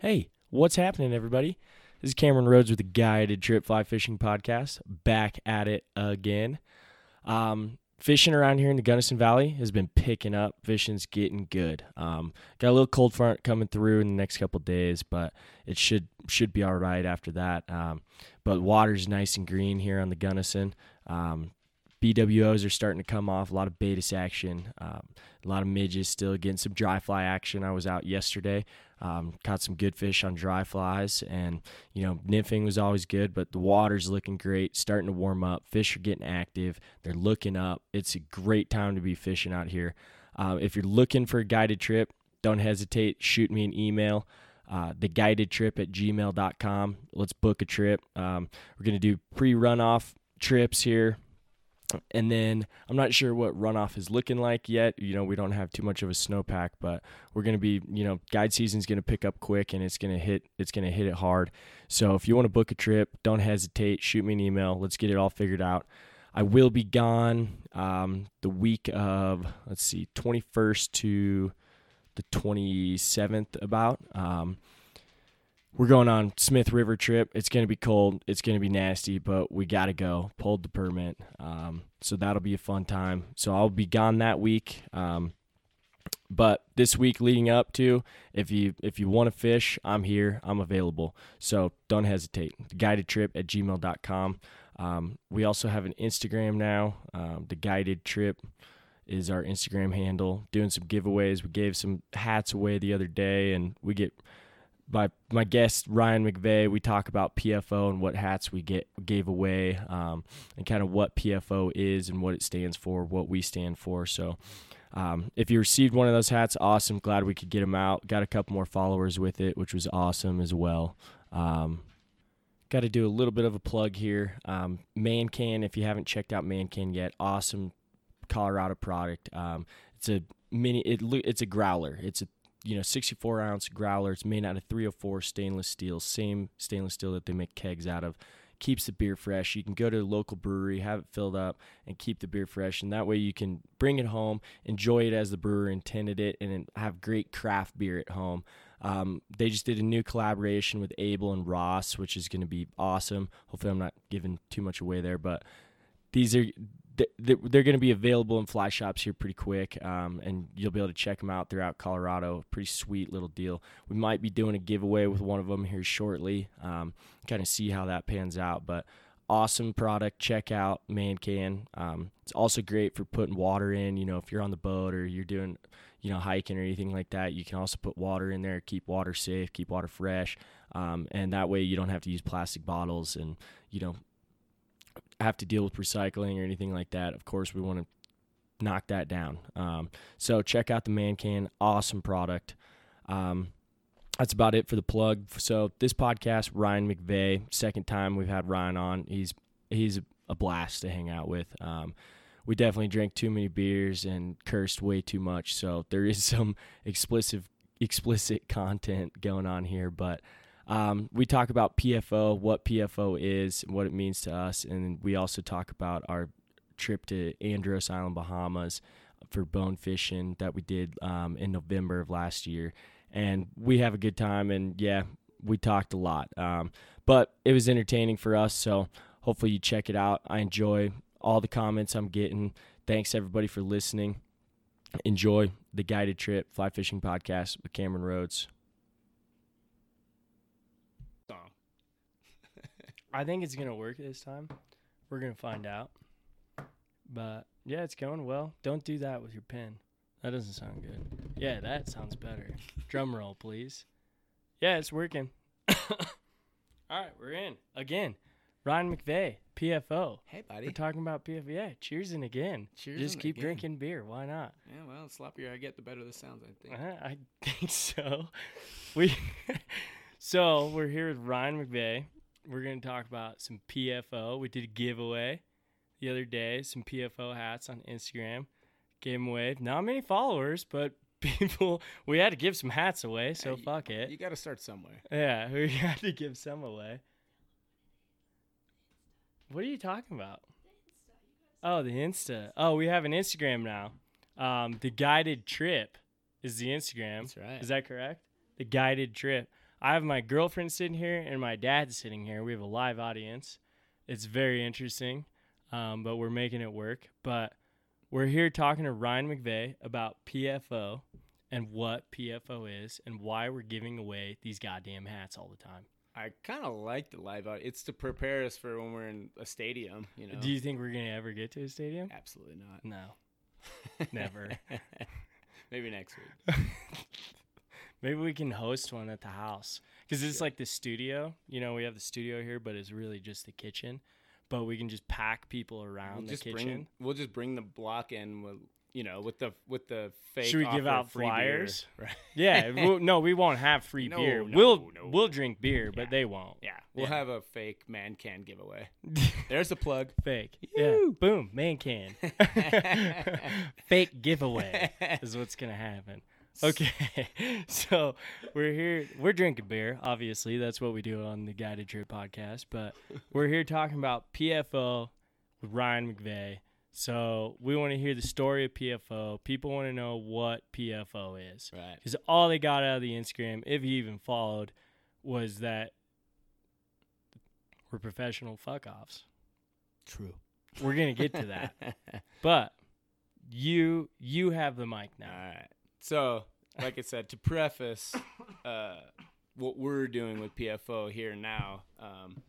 Hey, what's happening, everybody? This is Cameron Rhodes with the Guided Trip Fly Fishing Podcast. Back at it again. Um, fishing around here in the Gunnison Valley has been picking up. Fishing's getting good. Um, got a little cold front coming through in the next couple days, but it should should be all right after that. Um, but water's nice and green here on the Gunnison. Um, BWOs are starting to come off. A lot of Baetis action. Um, a lot of midges still getting some dry fly action. I was out yesterday. Um, caught some good fish on dry flies, and you know nymphing was always good, but the water's looking great, starting to warm up. Fish are getting active. They're looking up. It's a great time to be fishing out here. Uh, if you're looking for a guided trip, don't hesitate. Shoot me an email. Uh, the guided trip at gmail.com. Let's book a trip. Um, we're going to do pre runoff trips here and then I'm not sure what runoff is looking like yet. You know, we don't have too much of a snowpack, but we're going to be, you know, guide season's going to pick up quick and it's going to hit it's going to hit it hard. So if you want to book a trip, don't hesitate, shoot me an email. Let's get it all figured out. I will be gone um, the week of let's see, 21st to the 27th about. Um, we're going on Smith River trip. It's going to be cold. It's going to be nasty, but we got to go. Pulled the permit. Um, so that'll be a fun time. So I'll be gone that week. Um, but this week leading up to, if you if you want to fish, I'm here. I'm available. So don't hesitate. Guided trip at gmail.com. Um, we also have an Instagram now. Um, the guided trip is our Instagram handle. Doing some giveaways. We gave some hats away the other day, and we get by my guest Ryan McVay, we talk about PFO and what hats we get gave away, um, and kind of what PFO is and what it stands for, what we stand for. So, um, if you received one of those hats, awesome. Glad we could get them out. Got a couple more followers with it, which was awesome as well. Um, Got to do a little bit of a plug here. Um, Mancan, if you haven't checked out Mancan yet, awesome Colorado product. Um, it's a mini. It, it's a growler. It's a you know 64 ounce growler. It's made out of 304 stainless steel, same stainless steel that they make kegs out of. Keeps the beer fresh. You can go to a local brewery, have it filled up, and keep the beer fresh. And that way you can bring it home, enjoy it as the brewer intended it, and have great craft beer at home. Um, they just did a new collaboration with Abel and Ross, which is going to be awesome. Hopefully, I'm not giving too much away there, but these are they're going to be available in fly shops here pretty quick, um, and you'll be able to check them out throughout Colorado. Pretty sweet little deal. We might be doing a giveaway with one of them here shortly. Um, kind of see how that pans out, but awesome product. Check out Mancan. Um, it's also great for putting water in. You know, if you're on the boat or you're doing, you know, hiking or anything like that, you can also put water in there. Keep water safe. Keep water fresh. Um, and that way you don't have to use plastic bottles and you know have to deal with recycling or anything like that, of course, we want to knock that down. Um, so check out the Mancan, awesome product. Um, that's about it for the plug. So this podcast, Ryan McVay, second time we've had Ryan on. He's he's a blast to hang out with. Um, we definitely drank too many beers and cursed way too much, so there is some explicit explicit content going on here, but um, we talk about PFO, what PFO is, what it means to us, and we also talk about our trip to Andros Island, Bahamas for bone fishing that we did um, in November of last year. And we have a good time, and yeah, we talked a lot. Um, but it was entertaining for us, so hopefully you check it out. I enjoy all the comments I'm getting. Thanks everybody for listening. Enjoy the guided trip fly fishing podcast with Cameron Rhodes. I think it's gonna work this time. We're gonna find out. But yeah, it's going well. Don't do that with your pen. That doesn't sound good. Yeah, that sounds better. Drum roll, please. Yeah, it's working. All right, we're in again. Ryan McVay, PFO. Hey, buddy. We're talking about PFO. Yeah, cheersing again. Cheers. Just keep again. drinking beer. Why not? Yeah, well, the sloppier I get, the better the sounds. I think. Uh, I think so. We so we're here with Ryan McVay we're going to talk about some PFO. We did a giveaway the other day, some PFO hats on Instagram. Gave them away. Not many followers, but people, we had to give some hats away, so Yeah, fuck it. You got to start somewhere. yeah, we had to give some away. What are you talking about? Oh, the Insta. Oh, we have an Instagram now. Um, the guided trip is the Instagram. That's right. Is that correct? The guided trip. I have my girlfriend sitting here and my dad sitting here. We have a live audience. It's very interesting, um, but we're making it work. But we're here talking to Ryan McVay about PFO and what PFO is and why we're giving away these goddamn hats all the time. I kind of like the live out. It's to prepare us for when we're in a stadium. You know. Do you think we're gonna ever get to a stadium? Absolutely not. No, never. Maybe next week. Maybe we can host one at the house because it's like the studio. You know, we have the studio here, but it's really just the kitchen. But we can just pack people around We'll the just kitchen. bring. We'll just bring the block in with you know with the with the fake. Should we give out beer. flyers? Right. Yeah, we'll, no, we won't have free No, beer. no, we'll no. we'll drink beer, but Yeah. they won't. Yeah. We'll Yeah. have a fake man can giveaway. There's a plug. Fake. Yeah. Boom. Man can. Fake giveaway is what's gonna happen. Okay, so we're here. We're drinking beer. Obviously, that's what we do on the Guided Trip podcast. But we're here talking about PFO with Ryan McVay. So we want to hear the story of PFO. People want to know what PFO is. Right. Because all they got out of the Instagram, if you even followed, was that we're professional fuck offs. True. We're gonna get to that, but you you have the mic now. right. So, like I said, to preface uh, what we're doing with PFO here now, um,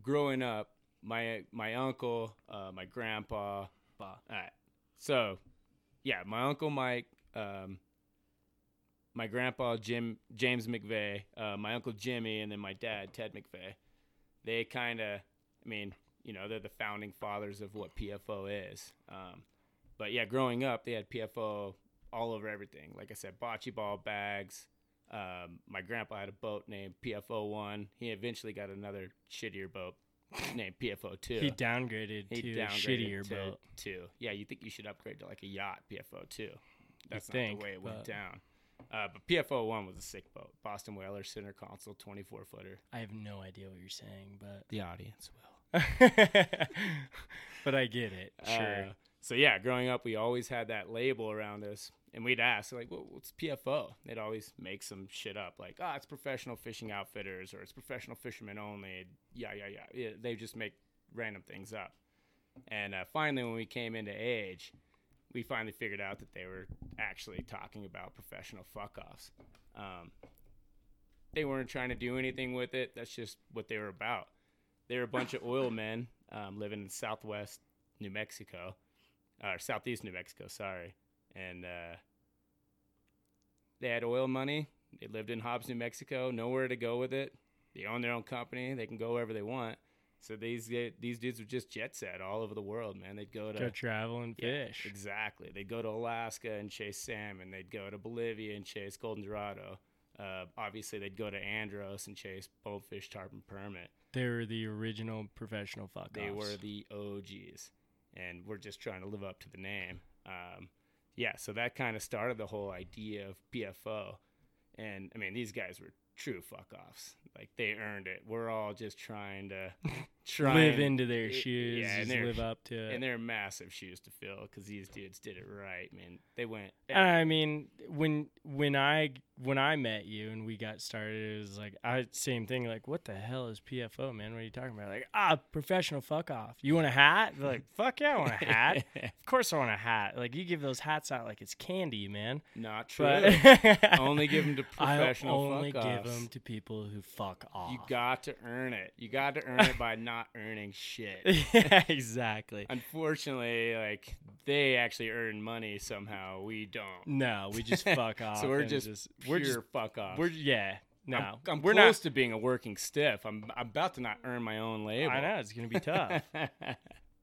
growing up, my my uncle, uh, my grandpa. All right. So, yeah, my uncle Mike, um, my grandpa Jim James McVay, uh, my uncle Jimmy, and then my dad Ted McVay. They kind of, I mean, you know, they're the founding fathers of what PFO is. Um, but yeah, growing up, they had PFO all over everything. Like I said, bocce ball bags. Um, my grandpa had a boat named PFO one. He eventually got another shittier boat named PFO two. He downgraded He to a downgraded shittier to boat. two. Yeah, you think you should upgrade to like a yacht PFO two. That's not think, the way it went but- down. Uh, but PFO one was a sick boat. Boston Whaler center console, twenty four footer. I have no idea what you're saying, but The audience will. but I get it. Sure. Uh, so yeah, growing up, we always had that label around us, and we'd ask like, well, "What's PFO?" They'd always make some shit up, like, "Ah, it's professional fishing outfitters," or "It's professional fishermen only." Yeah, yeah, yeah. yeah they just make random things up. And uh, finally, when we came into age, we finally figured out that they were actually talking about professional fuck offs. Um, they weren't trying to do anything with it. That's just what they were about. They were a bunch of oil men um, living in Southwest New Mexico, or Southeast New Mexico, sorry, and uh, they had oil money. They lived in Hobbs, New Mexico, nowhere to go with it. They own their own company. They can go wherever they want. So these these dudes were just jet set all over the world, man. They'd go to Go travel and yeah, fish. exactly. They'd go to Alaska and chase salmon. They'd go to Bolivia and chase golden dorado. Uh, obviously, they'd go to Andros and chase bonefish, tarpon, permit. They were the original professional fuck They were the OGs, and we're just trying to live up to the name. Um, yeah, so that kind of started the whole idea of PFO. And I mean, these guys were true fuck offs. Like they earned it. We're all just trying to try live into their y- shoes, yeah, and live up to it. and they're massive shoes to fill because these dudes did it right, man. They went. And I mean, when when I when I met you and we got started, it was like I same thing. Like, what the hell is PFO, man? What are you talking about? Like, ah, professional fuck off. You want a hat? They're like, fuck yeah, I want a hat. of course, I want a hat. Like, you give those hats out like it's candy, man. Not true. Only give them to professional. I only give offs. them to people who fuck off. You got to earn it. You got to earn it by not earning shit. yeah, exactly. Unfortunately, like they actually earn money somehow. We don't. No, we just fuck off. So we're and just, we're just fuck off. we're yeah. No, I'm, I'm we're close not. to being a working stiff. I'm I'm about to not earn my own label. I know it's gonna be tough.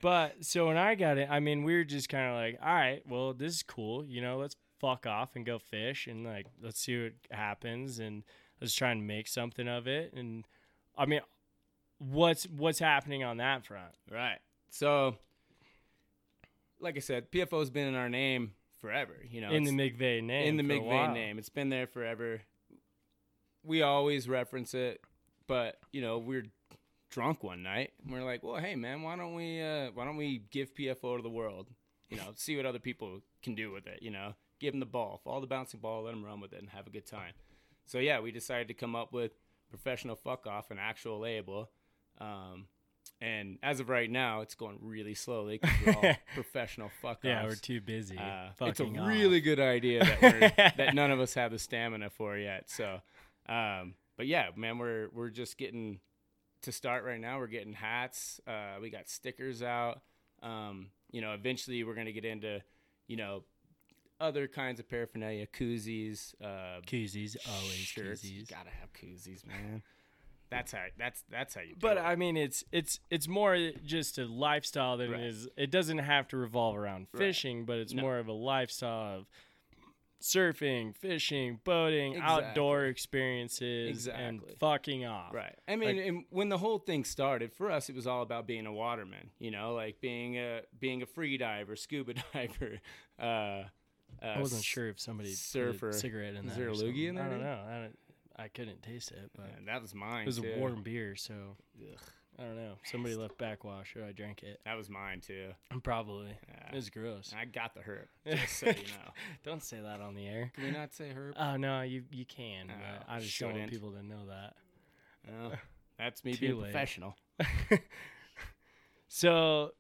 But so when I got it, I mean, we were just kind of like, all right, well, this is cool. You know, let's fuck off and go fish and like, let's see what happens and let's try and make something of it. And I mean, what's what's happening on that front? Right. So, like I said, PFO's been in our name forever. You know, in the McVay name. in the McVay name. It's been there forever. We always reference it, but you know, we're drunk one night and we're like, "Well, hey man, why don't we uh why don't we give PFO to the world? You know, see what other people can do with it, you know. Give them the ball, follow the bouncing ball, let them run with it and have a good time." so yeah, we decided to come up with professional fuck off, an actual label. Um, and as of right now, it's going really slowly 'cause we're all professional fuck. Yeah, we're too busy. Uh, it's a off. really good idea that we're, that none of us have the stamina for yet. So, um, but yeah, man, we're we're just getting to start right now. We're getting hats. Uh, we got stickers out. Um, you know, eventually we're gonna get into, you know, other kinds of paraphernalia, koozies, uh, koozies, always shirts. You koozies. gotta have koozies, man. That's how. That's that's how you. do But it. I mean, it's it's it's more just a lifestyle than Right. it is. It doesn't have to revolve around Right. fishing, but it's No. more of a lifestyle of surfing, fishing, boating, outdoor experiences, and fucking off. Right. I mean, and when the whole thing started, for us, it was all about being a waterman. You know, like being a being a free diver, scuba diver. Uh, uh, I wasn't sure if somebody surfer. a cigarette in Is that. there a loogie in something. I don't know. I, don't, I couldn't taste it, but And that was mine. it was too. a warm beer, so Ugh, I don't know. Somebody left backwash, or I drank it. that was mine too. Probably. Yeah. It was gross. I got the herb. Just so you know. don't say that on the air. Can we not say herb? Oh no, you you can. But I just don't want people to know that. No, that's me being late. professional. so,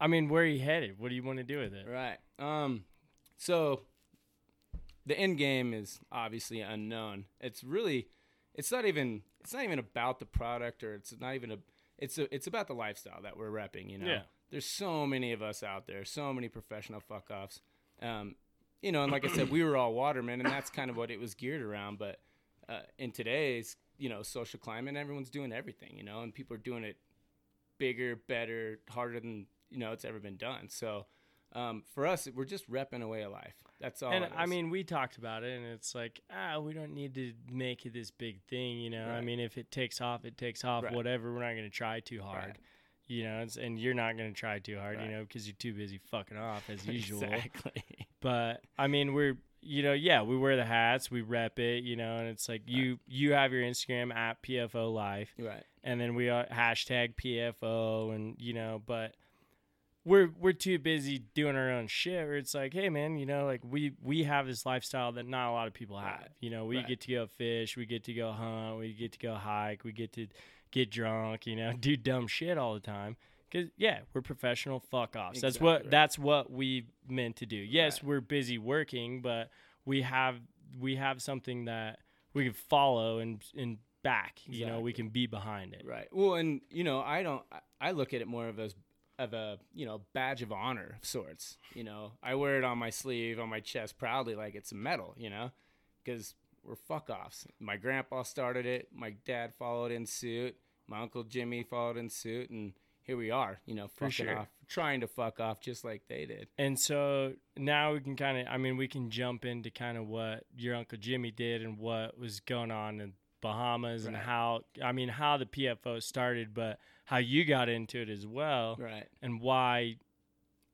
I mean, where are you headed? What do you want to do with it? Right. Um. So, the end game is obviously unknown. It's really, it's not even, it's not even about the product, or it's not even a, it's a, it's about the lifestyle that we're repping. You know. Yeah. There's so many of us out there, so many professional fuck offs. Um, you know, and like I said, we were all watermen, and that's kind of what it was geared around. But uh, in today's, you know, social climate, everyone's doing everything. You know, and people are doing it bigger, better, harder than you know it's ever been done. So um, for us, we're just repping away a life. That's all. and I mean, we talked about it, and it's like, ah, we don't need to make it this big thing, you know. I mean, if it takes off, it takes off. Right. Whatever. We're not going to try too hard, Right. you know. It's, and you're not going to try too hard, Right. you know, because you're too busy fucking off as usual. exactly. But I mean, we're you know, yeah, we wear the hats, we rep it, you know, and it's like you you have your Instagram at PFO Life, right. and then we are hashtag PFO, and you know, but we're we're too busy doing our own shit. Where it's like, hey man, you know, like we we have this lifestyle that not a lot of people have. You know, we Right. get to go fish, we get to go hunt, we get to go hike, we get to get drunk, you know, do dumb shit all the time. Cause yeah, we're professional fuck offs. That's what that's what we meant to do. Yes, Right. we're busy working, but we have we have something that we can follow and and back. You know, we can be behind it. Right. Well, and you know, I don't. I- I look at it more of as of a you know badge of honor of sorts. You know, I wear it on my sleeve, on my chest, proudly, like it's a medal. You know, because we're fuck offs. My grandpa started it. My dad followed in suit. My uncle Jimmy followed in suit, and here we are. You know, fucking sure. off, trying to fuck off just like they did. And so now we can kind of, I mean, we can jump into kind of what your Uncle Jimmy did and what was going on in Bahamas and how, I mean, how the PFO started, but how you got into it as well Right. and why,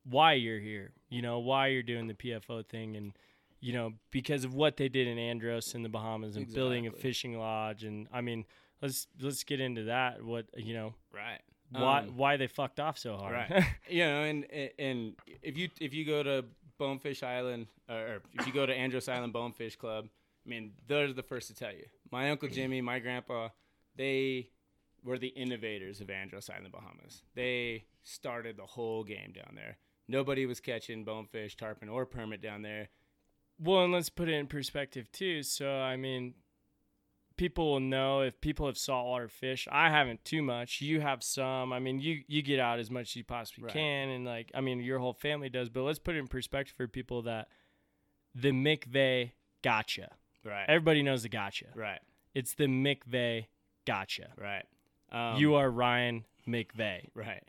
why you're here, you know, why you're doing the PFO thing and, you know, because of what they did in Andros in the Bahamas and building a fishing lodge. And I mean, let's, let's get into that. What, you know, Right. why, Um, why they fucked off so hard. Right. you know, and and if you if you go to Bonefish Island or if you go to Andros Island Bonefish Club, I mean, they're the first to tell you. My uncle Jimmy, my grandpa, they were the innovators of Andros Island, the Bahamas. They started the whole game down there. Nobody was catching bonefish, tarpon, or permit down there. Well, and let's put it in perspective too. So, I mean, people will know if people have saltwater fish. I haven't too much. You have some. I mean, you you get out as much as you possibly Right. can, and like, I mean, your whole family does. But let's put it in perspective for people that the McVay gotcha. Right. Everybody knows the gotcha. right. It's the McVay gotcha. Right. Um, you are Ryan McVay. right.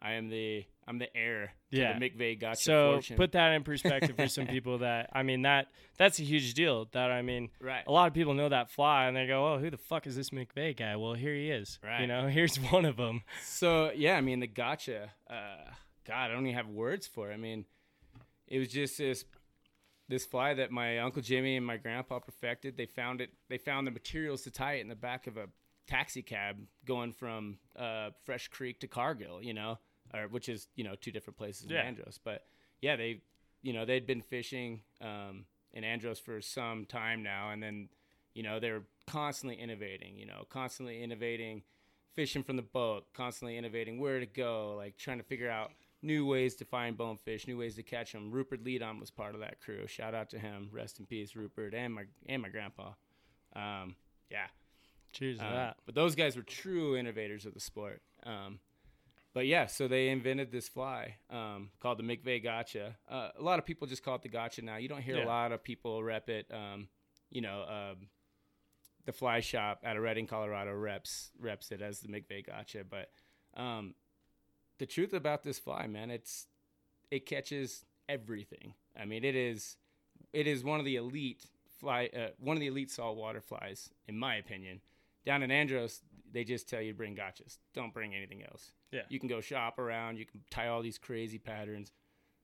I am the I'm the heir to Yeah. the McVay gotcha so fortune. put that in perspective for some people that I mean that that's a huge deal. That I mean, right. a lot of people know that fly and they go, "Oh, who the fuck is this McVay guy?" Well, here he is. Right. You know, here's one of them. So yeah, I mean the gotcha. Uh, God, I don't even have words for it. I mean, it was just this this fly that my uncle Jimmy and my grandpa perfected. They found it. They found the materials to tie it in the back of a taxi cab going from uh, Fresh Creek to Cargill. You know, or which is you know two different places Yeah. in Andros. But yeah, they you know they'd been fishing um, in Andros for some time now, and then you know they're constantly innovating. You know, constantly innovating, fishing from the boat, constantly innovating where to go, like trying to figure out new ways to find bonefish, new ways to catch them. Rupert Leadon was part of that crew. Shout out to him. Rest in peace, Rupert, and my and my grandpa. Um, yeah, Cheers to uh, that. But those guys were true innovators of the sport. Um, but yeah, so they invented this fly um, called the McVay Gotcha. Uh, a lot of people just call it the Gotcha now. You don't hear Yeah. a lot of people rep it. Um, you know, um, the fly shop out of Redding, Colorado reps reps it as the McVay Gotcha. But um, the truth about this fly, man, it's it catches everything. I mean, it is it is one of the elite fly, uh, one of the elite saltwater flies, in my opinion. Down in Andros, they just tell you to bring gotchas. Don't bring anything else. Yeah. You can go shop around. You can tie all these crazy patterns.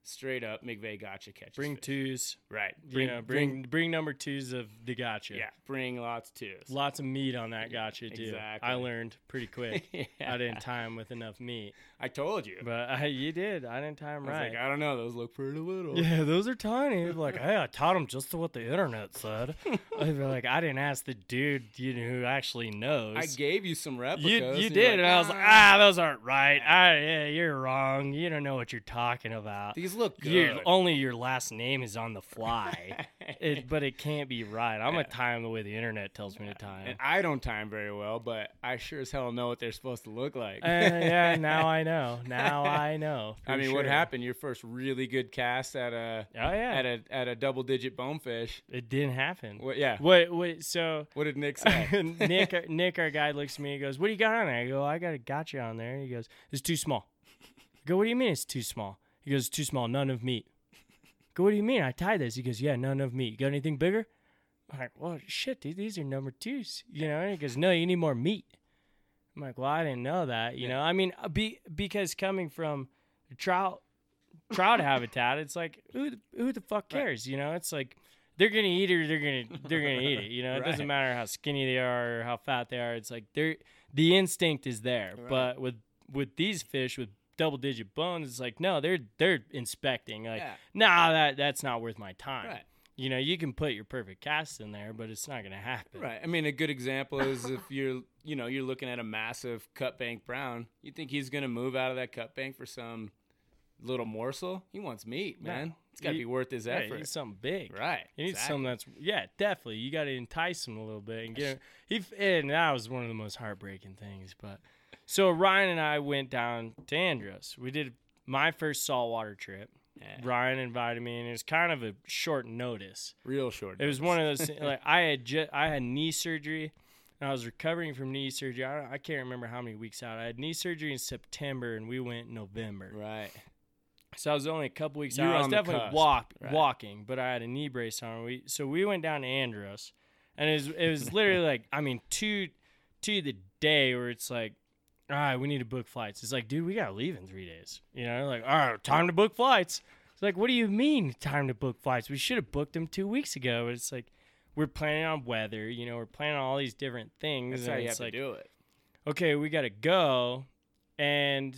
Straight up, McVay gotcha catches. Bring fish. twos. Right. you know, bring, bring number twos of the gotcha. yeah. Bring lots too. Lots of meat on that gotcha too. Exactly. I learned pretty quick. Yeah. I didn't time with enough meat, I told you. but I, you did. I didn't time I was right. like, I don't know. Those look pretty little. yeah, those are tiny. like, hey, I taught them just to what the internet said. I'd be like, I didn't ask the dude you know, who actually knows. I gave you some replicas. you you you're did, and I was like, "Ah, ah, those aren't right. I, yeah, you're wrong. You don't know what you're talking about. These look good. Your, only your last name is on the fly, it, but it can't be right. I'm Yeah. gonna time the way the internet tells me to time. and I don't time very well, but I sure as hell know what they're supposed to look like. Uh, yeah, now I know. Now I know. I mean, what happened? Your first really good cast at a Oh yeah, at a at a double digit bonefish. it didn't happen. What? Yeah. What? What? So What did Nick say? Nick, our- Nick, our guy looks at me. He goes, "What do you got on there?" I go, "I got a gotcha on there." He goes, "It's too small." I go, "What do you mean it's too small?" He goes, "Too small, none of meat." Go, "What do you mean? I tied this." He goes, "Yeah, none of meat. You got anything bigger?" I'm like, "Well, shit, dude, these are number twos. You know? And he goes, "No, you need more meat." I'm like, "Well, I didn't know that." You Yeah. know? I mean, uh, be because coming from trout trout habitat, it's like who the, who the fuck Right. cares? You know? It's like they're gonna eat it or they're gonna they're gonna eat it. You know, it doesn't matter how skinny they are or how fat they are. It's like they're the instinct is there. Right. But with with these fish with double digit bones, it's like no, they're they're inspecting. Like yeah. nah, that that's not worth my time. Right. You know, you can put your perfect cast in there, but it's not gonna happen. Right. I mean, a good example is if you're, you know, you're looking at a massive cut bank brown. You think he's gonna move out of that cut bank for some little morsel? He wants meat, No. man. It's got to He- be worth his effort. need something big. Right. He needs exactly. something that's yeah, definitely. You got to entice him a little bit and get him. He and that was one of the most heartbreaking things. But so Ryan and I went down to Andros. We did my first saltwater trip. Yeah. Ryan invited me, and it was kind of a short notice. Real short. It was one of those like I had just I had knee surgery, and I was recovering from knee surgery. I, I can't remember how many weeks out. I had knee surgery in September, and we went in November. Right. So I was only a couple weeks You out. I was definitely walk right. walking, but I had a knee brace on. We so we went down to Andros, and it was it was literally like I mean to to the day where it's like, all right, we need to book flights. It's like, dude, we gotta leave in three days. You know, like all right, time to book flights. It's like, what do you mean time to book flights? We should have booked them two weeks ago. It's like we're planning on weather. You know, we're planning on all these different things. That's how you have it's to do it. okay, we gotta go. And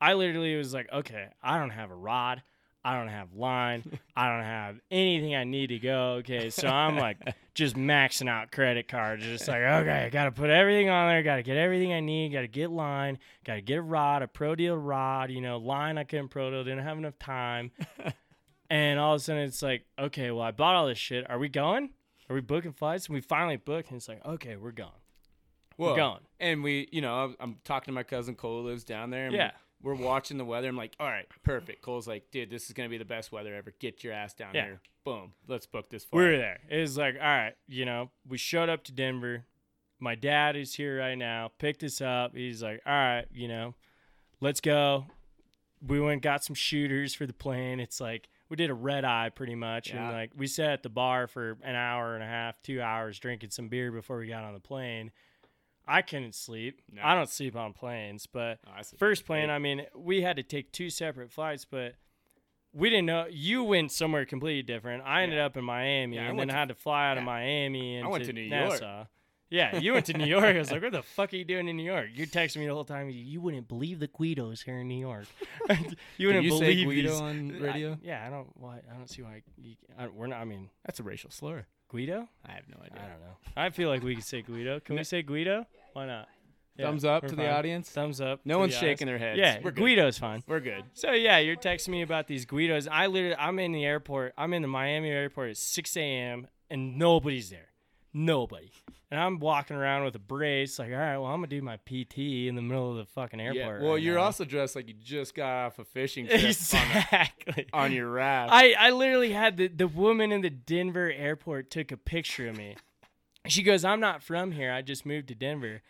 I literally was like, okay, I don't have a rod. I don't have line. I don't have anything I need to go. Okay, so I'm like just maxing out credit cards. Just like, okay, I gotta put everything on there. Gotta get everything I need. Gotta get line. Gotta get a rod, a pro deal rod. You know, line I couldn't pro deal. Didn't have enough time. and all of a sudden it's like, okay, well I bought all this shit. Are we going? Are we booking flights? And we finally booked, and it's like, okay, we're going. Well, We're going. And we, you know, I'm, I'm talking to my cousin Cole who lives down there. And Yeah. We're watching the weather. I'm like, all right, perfect. Cole's like, dude, this is gonna be the best weather ever. Get your ass down Yeah. here. Boom. Let's book this Flight. We were there. It was like, all right, you know, we showed up to Denver. My dad is here right now. Picked us up. He's like, all right, you know, let's go. We went and got some shooters for the plane. It's like we did a red eye pretty much, Yeah. and like we sat at the bar for an hour and a half, two hours, drinking some beer before we got on the plane. I couldn't sleep. No. I don't sleep on planes, but Oh, first plane, I mean, we had to take two separate flights, but we didn't know. You went somewhere completely different. I ended Yeah. up in Miami, Yeah, and then to- had to fly out of. Miami and I went to New York. Yeah, you went to New York. I was like, what the fuck are you doing in New York? You're texting me the whole time. You wouldn't believe the Guidos here in New York. you wouldn't you believe Guido these- on I- radio? yeah, I don't. Why? I don't see why. You, I, we're not. I mean, That's a racial slur. Guido. I have no idea. I don't know. I feel like we could say Guido. Can we say Guido? Why not? Yeah, Thumbs up we're to fine. the audience. Thumbs up. No to one's the shaking audience. their heads. Yeah, We're good. Guido's fine. We're good. So yeah, you're texting me about these Guidos. I literally, I'm in the airport. I'm in the Miami airport at 6 a.m. and nobody's there. Nobody. And I'm walking around with a brace, like, all right, well, I'm gonna do my PT in the middle of the fucking Yeah. airport. Well, right you're now. also dressed like you just got off a fishing trip on, exactly. the, on your raft. I, I literally had the, the woman in the Denver airport took a picture of me. She goes, I'm not from here. I just moved to Denver,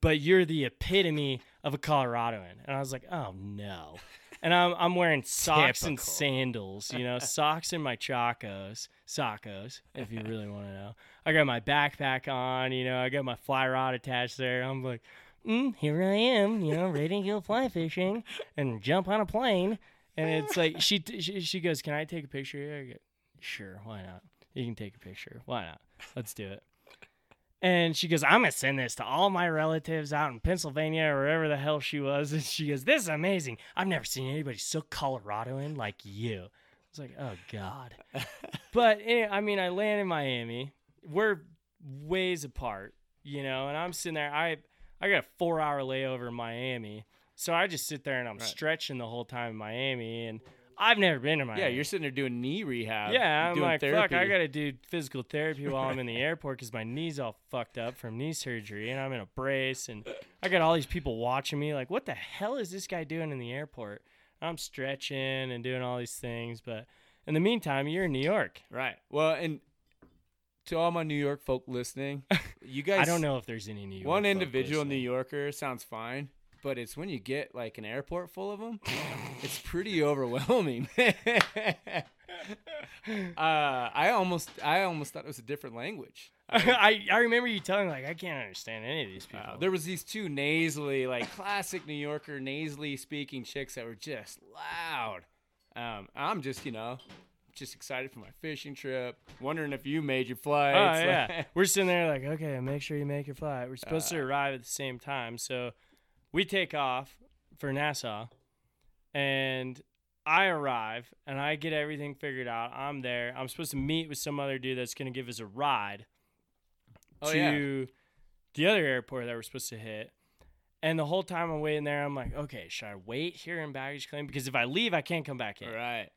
but you're the epitome of a Coloradoan. And I was like, oh no. And I'm, I'm wearing socks and sandals, you know, socks and my chacos, sockos, if you really want to know. I got my backpack on, you know, I got my fly rod attached there. I'm like, mm, here I am, you know, ready to go fly fishing and jump on a plane. And it's like she she, she goes, "Can I take a picture here?" I go, "Sure, why not? You can take a picture. Why not? Let's do it." And she goes, "I'm gonna send this to all my relatives out in Pennsylvania or wherever the hell she was." And she goes, "This is amazing. I've never seen anybody so Coloradoan like you." I was like, "Oh God." but eh, I mean, I land in Miami. We're ways apart, you know, and I'm sitting there. I I got a four hour layover in Miami, so I just sit there and I'm Right. stretching the whole time in Miami, and I've never been to Miami. yeah, you're sitting there doing knee rehab. yeah. I'm doing like, therapy. fuck, I gotta do physical therapy while I'm in the airport because my knee's all fucked up from knee surgery, and I'm in a brace, and I got all these people watching me. Like, what the hell is this guy doing in the airport? I'm stretching and doing all these things, but in the meantime, you're in New York. Right. Well, and to all my New York folk listening, you guys. I don't know if there's any New York. One individual New. Yorker sounds fine, but it's when you get like an airport full of them, it's pretty overwhelming. uh, I almost, I almost thought it was a different language. I, I remember you telling like I can't understand any of these people. Uh, there was these two nasally, like classic New Yorker nasally speaking chicks that were just loud. Um, I'm just, you know, just excited for my fishing trip. Wondering if you made your flight. Oh yeah, we're sitting there like, okay, make sure you make your flight. We're supposed Uh. to arrive at the same time, so we take off for Nassau, and I arrive and I get everything figured out. I'm there. I'm supposed to meet with some other dude that's gonna give us a ride Oh, to yeah. the other airport that we're supposed to hit. And the whole time I'm waiting there, I'm like, okay, should I wait here in baggage claim? Because if I leave, I can't come back in. right.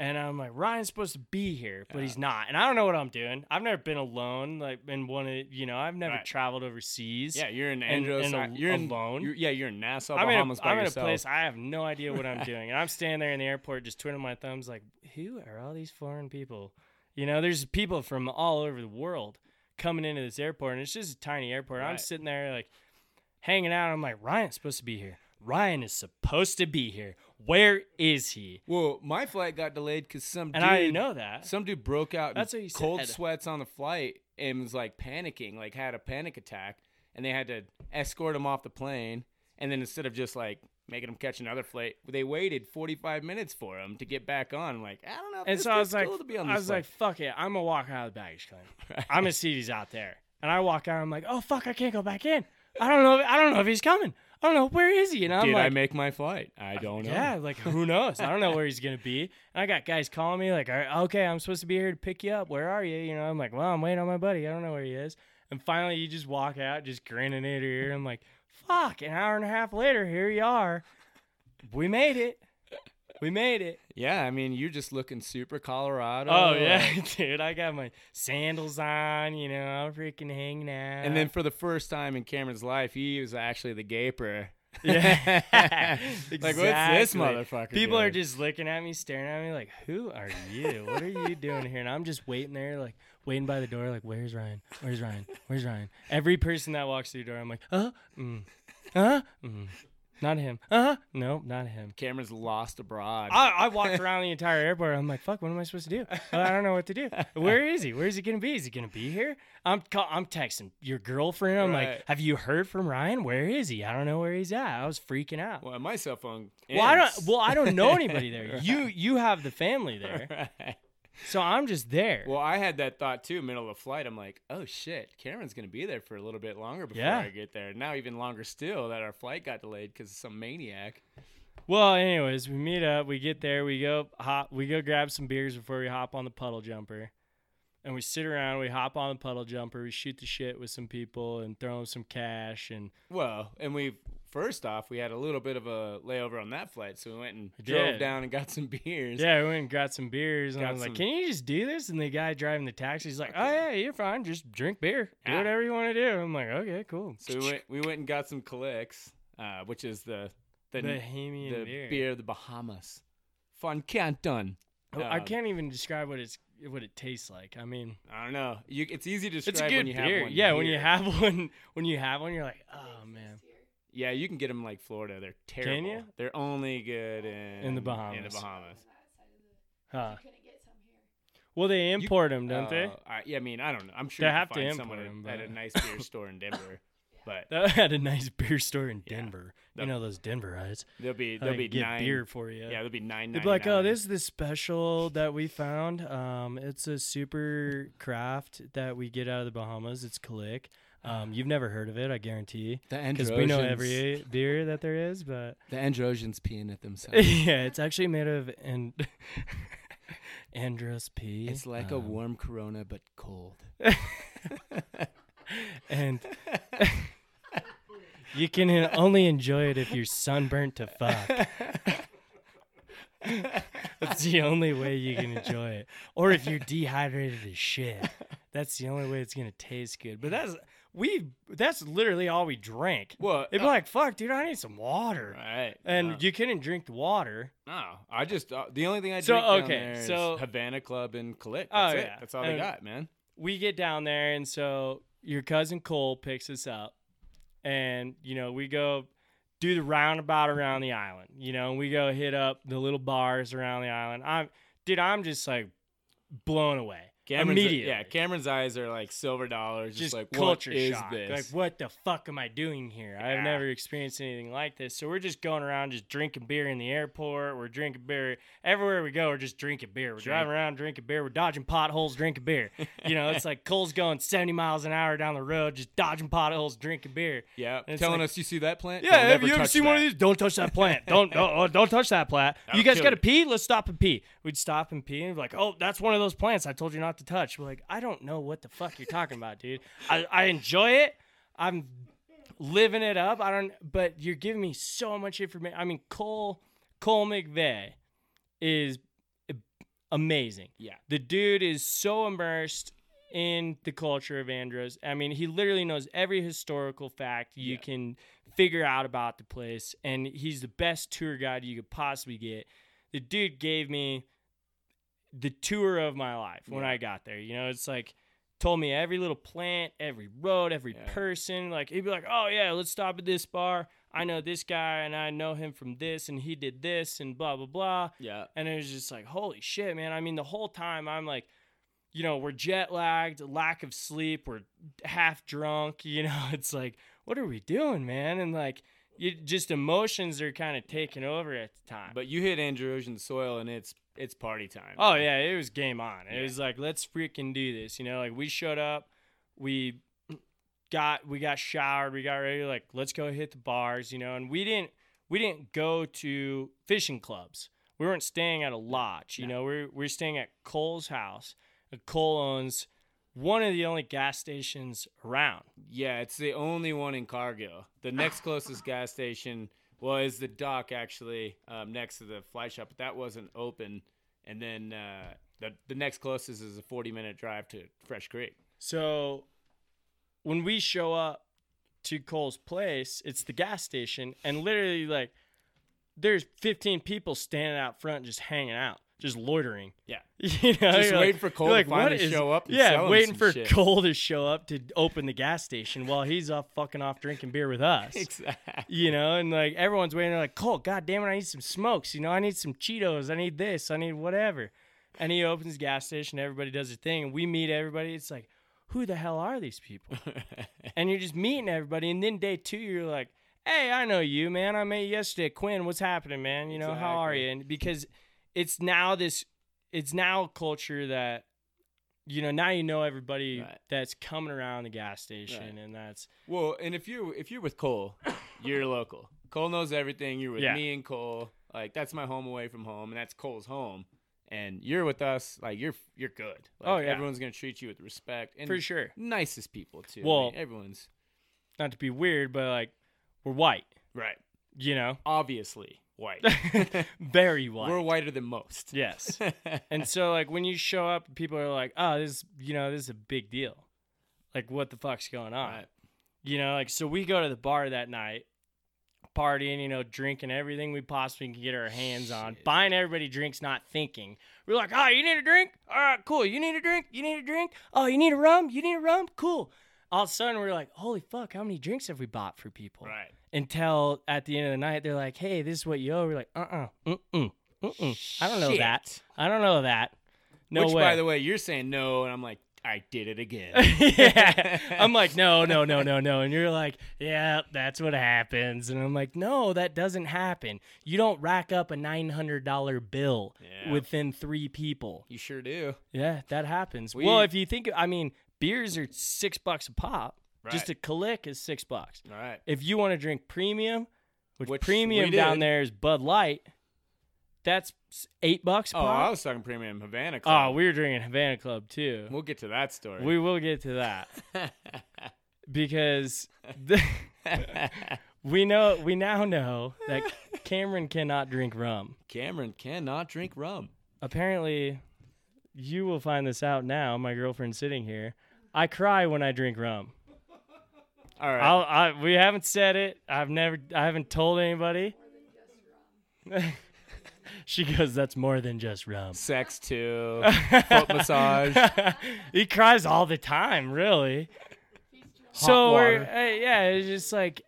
And I'm like, Ryan's supposed to be here, but Yeah. he's not. And I don't know what I'm doing. I've never been alone, like in one of you know, I've never Right. traveled overseas. Yeah, you're in And- Andros. and al- you're in, alone? You're, yeah, you're in Nassau, I'm in, a, I'm in a place I have no idea what I'm doing. And I'm standing there in the airport just twiddling my thumbs like, who are all these foreign people? You know, there's people from all over the world coming into this airport and it's just a tiny airport. I'm sitting there like hanging out. I'm like, Ryan's supposed to be here. Ryan is supposed to be here. Where is he? Well, my flight got delayed because some And dude, I didn't know that. some dude broke out. in That's what Cole said. sweats on the flight and was like panicking, like had a panic attack, and they had to escort him off the plane. And then instead of just like making him catch another flight, they waited 45 minutes for him to get back on. I'm like, I don't know. If And so I was like, cool to be on I was flight. like, fuck it, I'm gonna walk out of the baggage claim. I'm gonna see he's out there, and I walk out. I'm like, oh fuck, I can't go back in. I don't know. I don't know if he's coming. I don't know where is he. And I'm Did like, I make my flight? I uh, don't know. yeah, like who knows? I don't know where he's gonna be. And I got guys calling me like, "All right, okay, I'm supposed to be here to pick you up. Where are you? You know, I'm like, well, I'm waiting on my buddy. I don't know where he is. And finally, you just walk out, just grinning ear to ear. I'm like, fuck. An hour and a half later, here you are. We made it. We made it. Yeah, I mean, you're just looking super Colorado. Oh yeah, dude! I got my sandals on. You know, I'm freaking hanging out. And then for the first time in Cameron's life, he was actually the gaper. yeah, Like, what's this motherfucker People are just looking at me, staring at me, like, "Who are you? What are you doing here?" And I'm just waiting there, like waiting by the door, like, "Where's Ryan? Where's Ryan? Where's Ryan?" Every person that walks through the door, I'm like, "Uh, mm, uh, mm. Not him. Uh, huh. no, not him." Cameron's lost abroad. I, I walked around the entire airport. I'm like, fuck, what am I supposed to do? I don't know what to do. Where is he? Where is he gonna be? Is he gonna be here? I'm call, I'm texting your girlfriend. I'm Right. like, have you heard from Ryan? Where is he? I don't know where he's at. I was freaking out. well, my cell phone. Well, I don't. Well, I don't know anybody there. You you have the family there. Right. So I'm just there. Well, I had that thought too, middle of the flight. I'm like, oh shit, Cameron's gonna be there for a little bit longer before Yeah. I get there. Now even longer still that our flight got delayed because of some maniac. Well, anyways, we meet up. We get there. We go hop. We go grab some beers before we hop on the puddle jumper, and we sit around. We hop on the puddle jumper. We shoot the shit with some people and throw them some cash. And Well, and we first off we had a little bit of a layover on that flight, so we went and drove did. down and got some beers. yeah, we went and got some beers. And I Got was like, "Can you just do this?" And the guy driving the taxi, he's like, "Oh yeah, you're fine. Just drink beer. Do Yeah. whatever you want to do." I'm like, "Okay, cool." So we went we went and got some Kaliks, uh, which is the the, Bahamian the beer. beer of the Bahamas. Fun Canton. Oh, I Um, can't even describe what it's what it tastes like. I mean, I don't know. You, it's easy to describe it's a good when you beer. have one. yeah, when you have one, when you have one, you're like, "Oh man." Yeah, you can get them like Florida. They're terrible. ya? They're only good in In the Bahamas. In the Bahamas. Bahamas. Huh. couldn't get some here. Well, they import them, don't they? Uh, I, yeah, I mean, I don't know. I'm sure They you can have to find import someone 'em, at but- a nice beer store in Denver, but That had a nice beer store in Denver. The- You know those Denverites. they'll be How they'll they be get nine. beer for you. Yeah, they'll be nine. They'd be like, "Oh, this is the special that we found. Um, it's a super craft that we get out of the Bahamas. It's Kalik. Um, you've never heard of it, I guarantee, the because we know every beer that there is. But the androgens peeing at themselves. yeah, it's actually made of and Andros P. it's like a um, warm Corona but cold. and you can only enjoy it if you're sunburnt to fuck. That's the only way you can enjoy it. Or if you're dehydrated as shit. That's the only way it's gonna taste good. But that's we that's literally all we drank. Well, It'd be like, fuck, dude, I need some water. right, And no, you couldn't drink the water. no, I just uh, the only thing I So, drink down okay, there is so- Havana Club and Kalik. Oh, That's it. yeah. That's all they got, man. we get down there and so your cousin Cole picks us up and you know we go do the roundabout around the island you know and we go hit up the little bars around the island i'm dude i'm just like blown away Cameron's, uh, immediately yeah, Cameron's eyes are like silver dollars. Just, just like culture what is shock this? like what the fuck am i doing here i've never experienced anything like this so we're just going around just drinking beer in the airport we're drinking beer everywhere we go we're just drinking beer we're Drink. driving around drinking beer we're dodging potholes drinking beer you know it's like cole's going 70 miles an hour down the road just dodging potholes drinking beer yeah, telling like- us you see that plant. yeah, have you ever seen one of these? Don't touch that plant. Don't oh, oh, don't touch that plant. That'll you guys got to pee? Let's stop and pee. We'd stop and pee and be like, oh, that's one of those plants I told you not to touch. We're like, I don't know what the fuck you're talking about, dude. I, I enjoy it. I'm living it up. I don't, but you're giving me so much information. I mean, Cole Cole McVay is amazing. Yeah, The dude is so immersed in the culture of Andros. I mean, he literally knows every historical fact you Yeah. can figure out about the place, and he's the best tour guide you could possibly get. The dude gave me the tour of my life when Yeah. I got there. You know, it's like told me every little plant, every road, every Yeah. person. Like he'd be like, "Oh yeah, let's stop at this bar. I know this guy, and I know him from this, and he did this, and blah blah blah." yeah. And it was just like, holy shit, man. I mean, the whole time I'm like, you know, we're jet lagged, lack of sleep, we're half drunk, you know, it's like, what are we doing, man? And like, you just emotions are kind of taking over at the time. But you hit Androsian soil and it's it's party time. oh yeah, it was game on. It Yeah. was like, let's freaking do this, you know. Like we showed up, we got we got showered, we got ready, like let's go hit the bars, you know. And we didn't we didn't go to fishing clubs. We weren't staying at a lodge, you No. know. We're we're staying at Cole's house. Cole owns one of the only gas stations around. Yeah, it's the only one in Cargill. The next closest gas station was the dock, actually, um, next to the fly shop, but that wasn't open. And then uh, the the next closest is a forty minute drive to Fresh Creek. So when we show up to Cole's place, it's the gas station, and literally like there's 15 people standing out front just hanging out, just loitering. Yeah, You know, Just waiting like- for Cole you're to finally is- show up yeah, waiting for shit. Cole to show up to open the gas station while he's off fucking off drinking beer with us. exactly. You know, and like everyone's waiting. They're like, Cole, God damn it, I need some smokes. You know, I need some Cheetos. I need this. I need whatever. And he opens the gas station. Everybody does their thing, and we meet everybody. It's like, who the hell are these people? and you're just meeting everybody. And then day two, you're like, hey, I know you, man. I met you yesterday. Quinn, what's happening, man? You know, how are you? And because it's now this it's now a culture that you know now you know everybody Right. that's coming around the gas station Right. and that's Well, and if you if you're with Cole, you're local. Cole knows everything. You're with Yeah. me and Cole. Like that's my home away from home, and that's Cole's home. And you're with us. Like you're you're good. Oh, like, Oh, yeah. everyone's gonna treat you with respect and for sure nicest people too. I Well- mean, everyone's not to be weird but like we're white right. you know Obviously white. very white. We're whiter than most. yes. And so like when you show up people are like oh this you know this is a big deal. Like what the fuck's going on? Right. you know like so we go to the bar that night partying you know drinking everything we possibly can get our hands on Shit. buying everybody drinks not thinking. We're like oh you need a drink? All right cool. You need a drink? You need a drink? Oh you need a rum? You need a rum? Cool all of a sudden we're like holy fuck how many drinks have we bought for people Right. until at the end of the night they're like hey this is what you owe we're like uh-uh mm-mm mm-mm i don't know that i don't know that no Which, way by the way, you're saying no, and I'm like, I did it again. yeah. I'm like, no, no, no, no, no. And you're like, yeah, that's what happens. And I'm like, no, that doesn't happen. You don't rack up a $900 bill Yeah. within three people. you sure do. Yeah, that happens. We- well, if you think, I mean, beers are six bucks a pop. Just a Right. Kalik is six bucks. All right. If you want to drink premium, which, Which premium down there is Bud Light, that's eight bucks a Oh, I was talking premium Havana Oh, we were drinking Havana Club too. we'll get to that story. We will get to that. because the, we know we now know that Cameron cannot drink rum. Cameron cannot drink rum. Apparently, you will find this out now. My girlfriend's sitting here. I cry when I drink rum. All right. I'll, I we haven't said it. I've never. I haven't told anybody. she goes, "That's more than just rum." Sex too. Foot massage. he cries all the time, really. so Hot we're water. uh, yeah, it's just like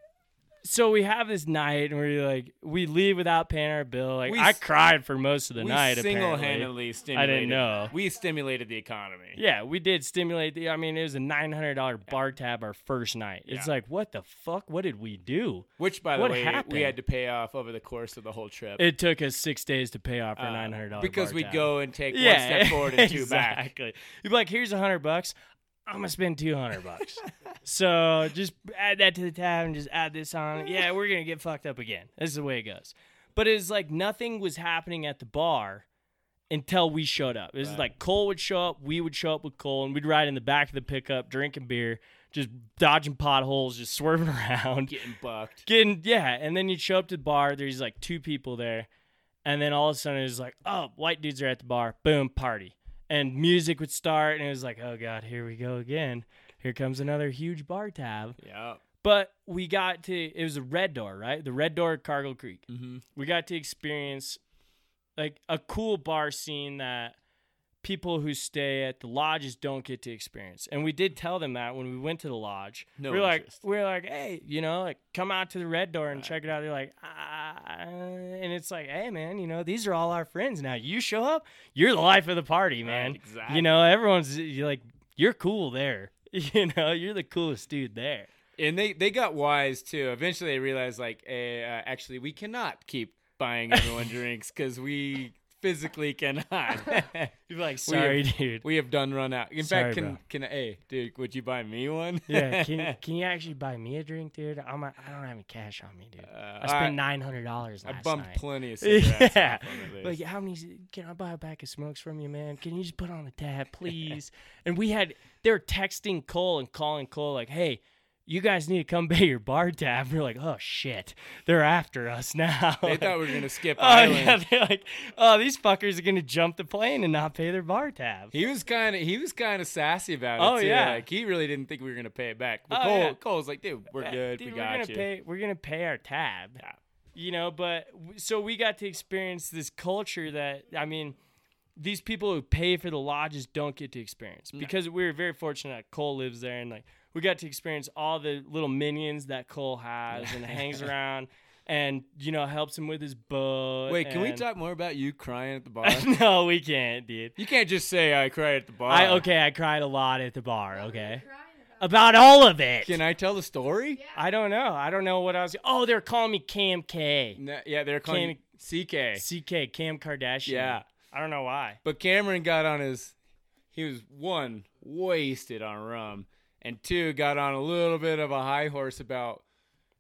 so we have this night and we're like we leave without paying our bill. Like We I cried for most of the we night. single-handedly stimulated. I didn't know. We stimulated the economy. Yeah, we did stimulate the. I mean, it was a nine hundred dollar bar tab our first night. It's like, what the fuck? What did we do? Which, by the What way, happened? we had to pay off over the course of the whole trip. It took us six days to pay off our Uh, nine hundred dollar because we'd tab. go and take yeah, one step forward and two back. exactly. You'd be like, here's a hundred bucks. I'm gonna spend two hundred bucks. so just add that to the tab and just add this on. Yeah, we're gonna get fucked up again. This is the way it goes. But it's like nothing was happening at the bar until we showed up. It was Right. like Cole would show up, we would show up with Cole, and we'd ride in the back of the pickup, drinking beer, just dodging potholes, just swerving around. Getting bucked. Getting yeah, and then you'd show up to the bar. There's like two people there, and then all of a sudden it's like, oh, white dudes are at the bar. Boom, party, and music would start, and it was like, oh god, here we go again. Here comes another huge bar tab. Yeah. But we got to it was a red door, right? The red door at Cargill Creek. Mm-hmm. We got to experience like a cool bar scene that people who stay at the lodges don't get to experience. And we did tell them that when we went to the lodge. No we are like we are like, hey, you know, like come out to the red door and Right. check it out. They're like, ah, and it's like, hey, man, you know, these are all our friends now. You show up, you're the life of the party, man. exactly. You know, everyone's you're like, you're cool there. You know, you're the coolest dude there. and they they got wise too. Eventually, they realized like, eh, uh, actually, we cannot keep buying everyone drinks because we physically cannot. You're like, We sorry, dude. we have done run out. In Sorry, fact, can bro. can hey, dude, would you buy me one? Yeah, can can you actually buy me a drink, dude? I'm a, I don't have any cash on me, dude. Uh, I spent nine hundred dollars I bumped night. plenty of cigarettes. yeah, of like how many? Can I buy a pack of smokes from you, man? Can you just put on the tab, please? and we had they were texting Cole and calling Cole like, hey. You guys need to come pay your bar tab. We're like, oh shit, they're after us now. They thought we were gonna skip oh island. yeah, they're like, oh these fuckers are gonna jump the plane and not pay their bar tab. He was kind of he was kind of sassy about it. Oh, too. yeah. like he really didn't think we were gonna pay it back. But Oh, Cole yeah. Cole's like, dude, we're Yeah, good, dude, we are got gonna you. Pay, we're gonna pay our tab. Yeah. You know, but so we got to experience this culture that I mean, these people who pay for the lodges don't get to experience because we were very fortunate that Cole lives there and like we got to experience all the little minions that Cole has and hangs around and you know helps him with his boat. Wait, can we talk more about you crying at the bar? no, we can't, dude. you can't just say I cried at the bar. I okay, I cried a lot at the bar. Okay, about all of it. Can I tell the story? Yeah. I don't know. I don't know what I was. Oh, they're calling me Cam K. No, yeah, they're calling Can't- you CK. CK Cam Kardashian. Yeah. I don't know why. But Cameron got on his. He was one wasted on rum, and two got on a little bit of a high horse about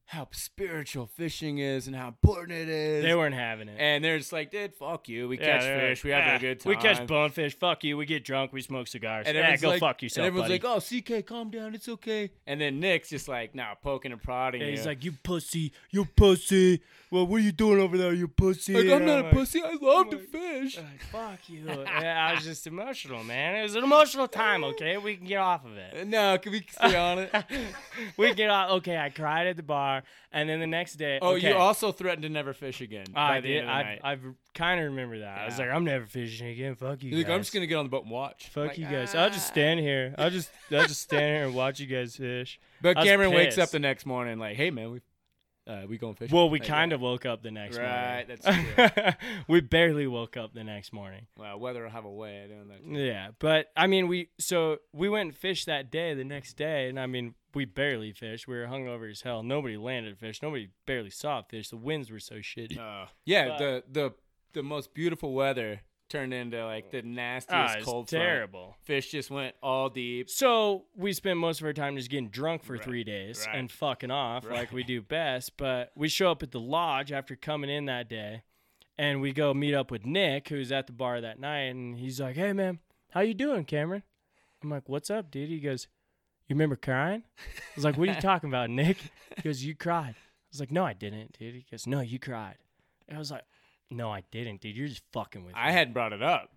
how spiritual fishing is and how important it is. They weren't having it. and they're just like, dude, fuck you. We Yeah, catch fish. like, we have "Ah, a good time. We catch bonefish. Fuck you. We get drunk. We smoke cigars. And yeah, go like, fuck yourself, And everyone's buddy. like, oh, CK, calm down. It's okay. And then Nick's just like, nah, poking and prodding Yeah, he's like, you pussy, you pussy. Well, what are you doing over there, you pussy? Like, I'm not a like- pussy. I love to like- fish. Like, fuck you. yeah, I was just emotional, man. It was an emotional time, okay? We can get off of it. Uh, no, can we stay on it? we get off. Okay, I cried at the bar, and then the next day. Oh, okay, you also threatened to never fish again. I did. end of the I. I kind of remember that. I was like, I'm never fishing again. Fuck you like, guys. I'm just gonna get on the boat and watch. Fuck Like, you guys. I'll just ah. stand here. I'll just I'll just stand here and watch you guys fish. But Cameron wakes up the next morning like, hey man, we uh, we going fishing. Well, we kind of woke up the next Right, morning. that's we barely woke up the next morning. Well, weather will have a way of doing that. too. Yeah, but I mean, we so we went and fished that day. The next day, and I mean, we barely fished. We were hungover as hell. Nobody landed fish. Nobody barely saw fish. The winds were so shitty. Uh, yeah, But- the the the most beautiful weather turned into like the nastiest ah, it's cold front. terrible. Fish just went all deep. So we spent most of our time just getting drunk for Right, three days right. and fucking off like we do best. But we show up at the lodge after coming in that day, and we go meet up with Nick, who's at the bar that night, and he's like, "Hey man, how you doing, Cameron?" I'm like, "What's up, dude?" He goes, "You remember crying?" I was like, "What are you talking about, Nick?" He goes, "You cried." I was like, "No, I didn't, dude." He goes, "No, you cried." And I was like, "No, I didn't, dude. You're just fucking with me." I hadn't brought it up.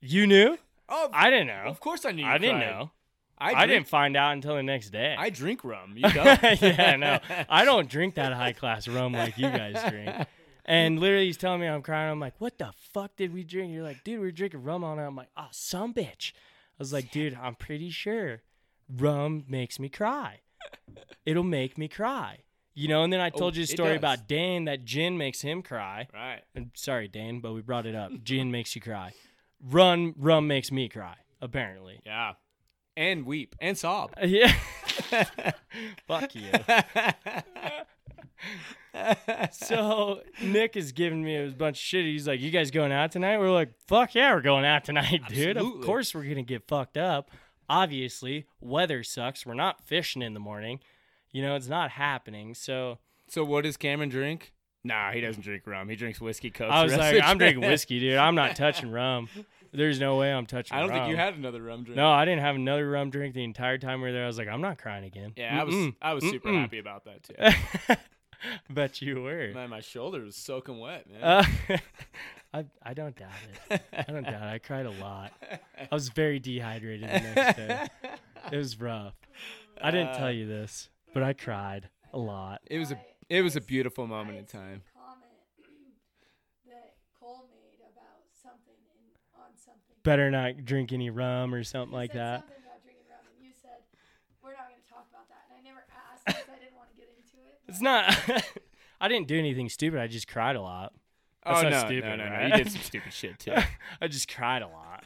you knew? Oh, I didn't know. of course I knew. You I didn't cried. know. I, I, didn't find out until the next day. I drink rum. You don't. yeah, no, I don't drink that high class rum like you guys drink. And literally, he's telling me I'm crying. I'm like, what the fuck did we drink? You're like, dude, we are drinking rum all night. I'm like, oh, some bitch. I was like, dude, I'm pretty sure rum makes me cry. It'll make me cry. You know, and then I oh, told you a Oh, story about Dan that gin makes him cry. Right. And sorry, Dan, but we brought it up. Gin makes you cry. Run, rum makes me cry. Apparently. Yeah. And weep and sob. Uh, yeah. Fuck you. so Nick is giving me a bunch of shit. He's like, "You guys going out tonight?" We're like, "Fuck yeah, we're going out tonight, dude. Absolutely. Of course we're gonna get fucked up. Obviously, weather sucks. We're not fishing in the morning. You know, it's not happening. So So what does Cameron drink? Nah, he doesn't drink rum. He drinks whiskey coke. I was like, I'm drinking whiskey, dude. I'm not touching rum. There's no way I'm touching. I don't think you had another rum drink. No, I didn't have another rum drink the entire time we were there. I was like, I'm not crying again. Yeah, I was Mm-mm. I was super Mm-mm. happy about that too. Bet you were. Man, my shoulder was soaking wet, man. Uh, I I don't doubt it. I don't doubt it. I cried a lot. I was very dehydrated the next day. It was rough. I didn't Uh, tell you this, but I cried a lot. It was a it was a beautiful moment in time. comment that Cole made about something in, on something. Better not drink any rum or something You like said that. Something about drinking rum, and you said we're not going to talk about that. And I never asked because I didn't want to get into it. It's not. I didn't do anything stupid. I just cried a lot. That's oh not no, stupid, no, no, right? no! You did some stupid shit too. I just cried a lot.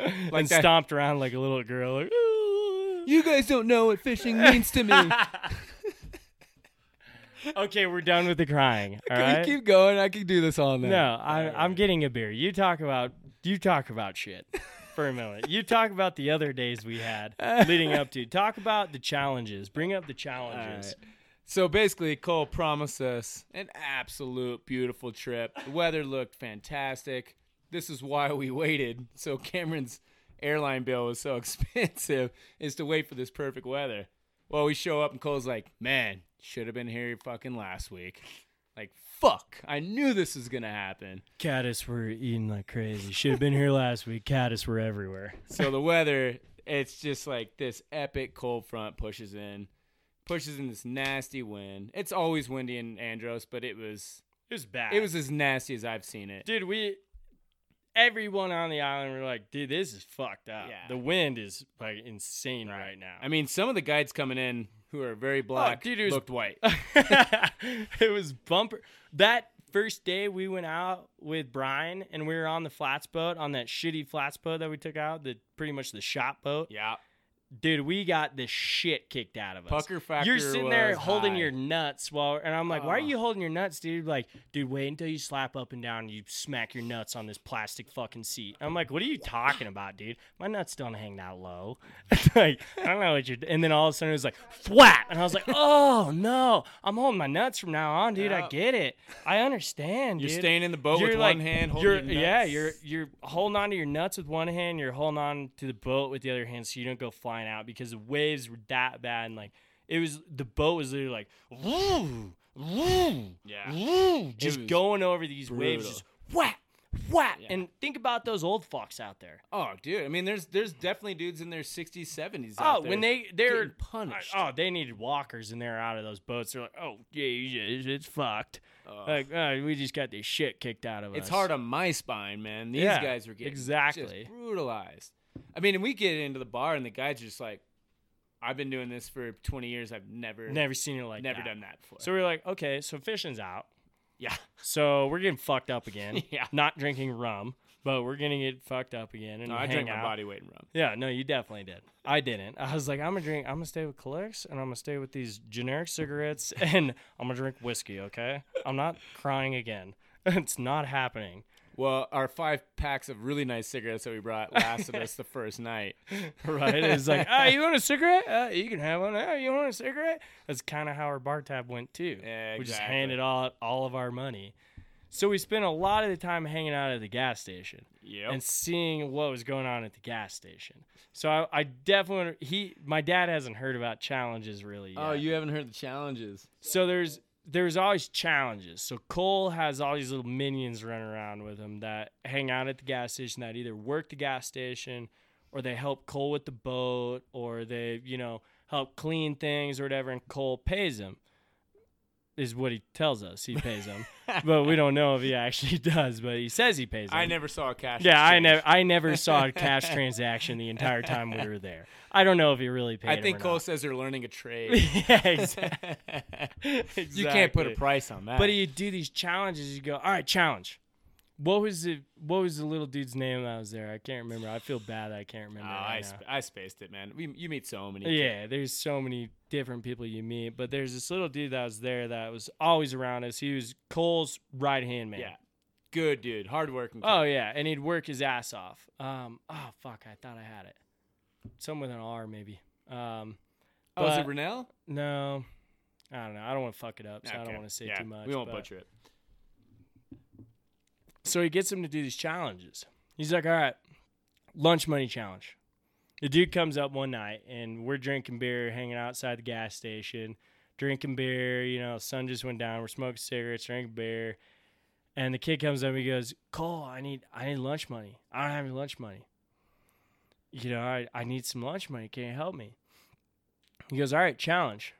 Like and that- stomped around like a little girl. Like, "Ooh." You guys don't know what fishing means to me. okay, we're done with the crying. All Can right. we keep going? I can do this all night. No, I, I'm getting a beer. You talk about you talk about shit for a minute. You talk about the other days we had leading up to. Talk about the challenges. Bring up the challenges. Alright. So basically, Cole promised us an absolute beautiful trip. The weather looked fantastic. This is why we waited. So Cameron's airline bill was so expensive is to wait for this perfect weather. Well, we show up and Cole's like, "Man, should have been here fucking last week." Like, fuck! I knew this was gonna happen. Caddis were eating like crazy. Should have been here last week. Caddis were everywhere. So the weather, it's just like this epic cold front pushes in, pushes in this nasty wind. It's always windy in Andros, but it was It was bad. it was as nasty as I've seen it. dude. We everyone on the island were like, dude, this is fucked up. Yeah. The wind is like insane right, Right. now. I mean, some of the guides coming in who are very black dude, was- looked white. it was bumper. That first day we went out with Brian and we were on the flats boat on that shitty flats boat that we took out, the pretty much the shop boat. yeah, dude, we got the shit kicked out of us. Pucker factor. You're sitting there holding high. your nuts while, and I'm like, why are you holding your nuts, dude? Like, dude, wait until you slap up and down and you smack your nuts on this plastic fucking seat. I'm like, what are you talking about, dude? My nuts don't hang that low. like, I don't know what you're. And then all of a sudden it was like, flat, and I was like, oh no, I'm holding my nuts from now on, dude. I get it. I understand, You're dude. staying in the boat You're with like- one hand, holding you're, your yeah, you're you're holding on to your nuts with one hand. You're holding on to the boat with the other hand, so you don't go flying out because the waves were that bad. And like it was, the boat was literally like, woo, woo, Yeah. woo, just going over these waves, just whack, whack. Yeah. And think about those old fucks out there. Oh, dude. I mean, there's there's definitely dudes in their 60s, 70s. Oh, out there when they they're punished. Oh, they needed walkers and they're out of those boats. They're like, oh yeah, it's, it's fucked. Ugh. Like oh, we just got this shit kicked out of us. it's hard on my spine, man. These Yeah, guys were getting exactly. just brutalized. I mean, and we get into the bar, and the guy's just like, "I've been doing this for 20 years. I've never, Never seen it like never that. done that before." So we're like, okay, so fishing's out. yeah, So we're getting fucked up again. Yeah. Not drinking rum, but we're gonna get fucked up again and no, I hang drank my out. body weight in rum. Yeah, no, you definitely did. I didn't. I was like, I'm gonna drink. I'm gonna stay with Kaliks, and I'm gonna stay with these generic cigarettes, and I'm gonna drink whiskey. Okay, I'm not crying again. It's not happening. Well, our five packs of really nice cigarettes that we brought lasted us the first night. Right? It's like, ah, you want a cigarette? Uh, you can have one. Ah, you want a cigarette? That's kind of how our bar tab went too. Yeah, exactly. We just handed all all of our money. So we spent a lot of the time hanging out at the gas station. Yep. and seeing what was going on at the gas station. So I, I definitely he my dad hasn't heard about challenges really yet. oh, you haven't heard the challenges. So there's there's always challenges. So Cole has all these little minions running around with him that hang out at the gas station that either work the gas station or they help Cole with the boat or they, you know, help clean things or whatever and Cole pays them. Is what he tells us. He pays them. but we don't know if he actually does, but he says he pays them. I never saw a cash. Yeah, I never I never saw a cash transaction the entire time we were there. I don't know if he really paid. I think Cole not. says they're learning a trade. yeah, exactly. You can't put a price on that. But he'd do these challenges. You go, all right, challenge. What was the What was the little dude's name that was there? I can't remember. I feel bad I can't remember. Oh, remember. I, sp- I spaced it, man. We, you meet so many. Yeah, there's so many different people you meet, but there's this little dude that was there that was always around us. He was Cole's right hand man. Yeah. Good dude. Hardworking. Oh yeah, and he'd work his ass off. Um, oh fuck, I thought I had it. Some with an R maybe. Um, oh, is it but- Renell? no, I don't know. I don't want to fuck it up, so I don't want to say Yeah, too much. We won't but- butcher it. So he gets him to do these challenges. He's like, all right, lunch money challenge. The dude comes up one night and we're drinking beer, hanging outside the gas station, drinking beer. You know, sun just went down. We're smoking cigarettes, drinking beer. And the kid comes up and he goes, Cole, I need I need lunch money. I don't have any lunch money. You know, I, I need some lunch money. Can you help me? He goes, All right, challenge.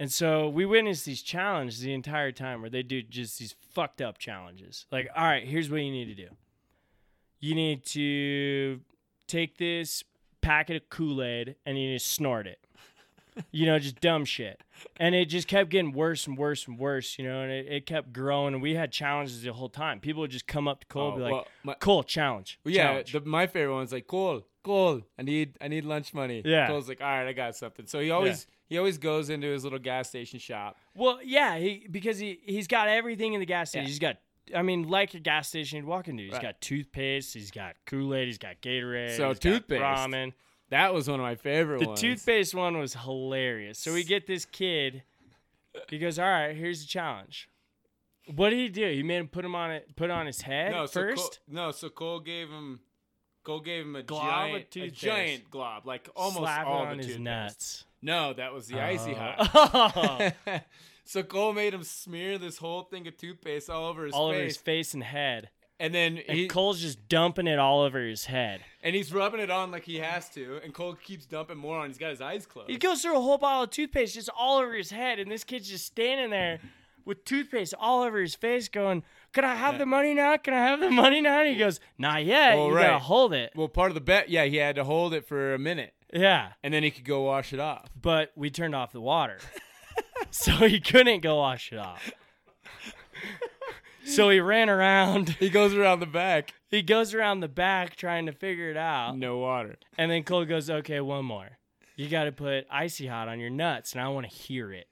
And so we witnessed these challenges the entire time where they do just these fucked up challenges. Like, all right, here's what you need to do. You need to take this packet of Kool-Aid and you need to snort it. You know, just dumb shit. And it just kept getting worse and worse and worse, you know, and it, it kept growing. And we had challenges the whole time. People would just come up to Cole and Oh, be like, well, my- Cole, challenge. Well, yeah, challenge." the, my favorite one's like Cole, Cole. I need, I need lunch money. Yeah. Cole's like, all right, I got something. So he always, he always goes into his little gas station shop. Well, yeah, he because he he's got everything in the gas station. Yeah. He's got, I mean, like a gas station you'd walk into. He's Right. got toothpaste. He's got Kool Aid. He's got Gatorade. So toothpaste. ramen. That was one of my favorite The ones. toothpaste one was hilarious. So we get this kid. He goes, "All right, here's the challenge." What did he do? He made him put him on it, put on his head no, so first. Cole, no, so Cole gave him, Cole gave him a Glob giant, a giant glob, like almost slap all on the his nuts. No, that was the icy oh. hot. Oh. so Cole made him smear this whole thing of toothpaste all over his all face, over his face and head. and then And he Cole's just dumping it all over his head. and he's rubbing it on like he has to, and Cole keeps dumping more on. He's got his eyes closed. He goes through a whole bottle of toothpaste just all over his head, and this kid's just standing there with toothpaste all over his face, going, "Can I have Yeah. the money now? Can I have the money now?" And he goes, "Not yet. Well, you gotta hold it." well, part of the bet, yeah, he had to hold it for a minute, Yeah, and then he could go wash it off. but we turned off the water, so he couldn't go wash it off. So he ran around. He goes around the back. He goes around the back trying to figure it out. No water. And then Cole goes, okay, one more. You got to put icy hot on your nuts, and I want to hear it.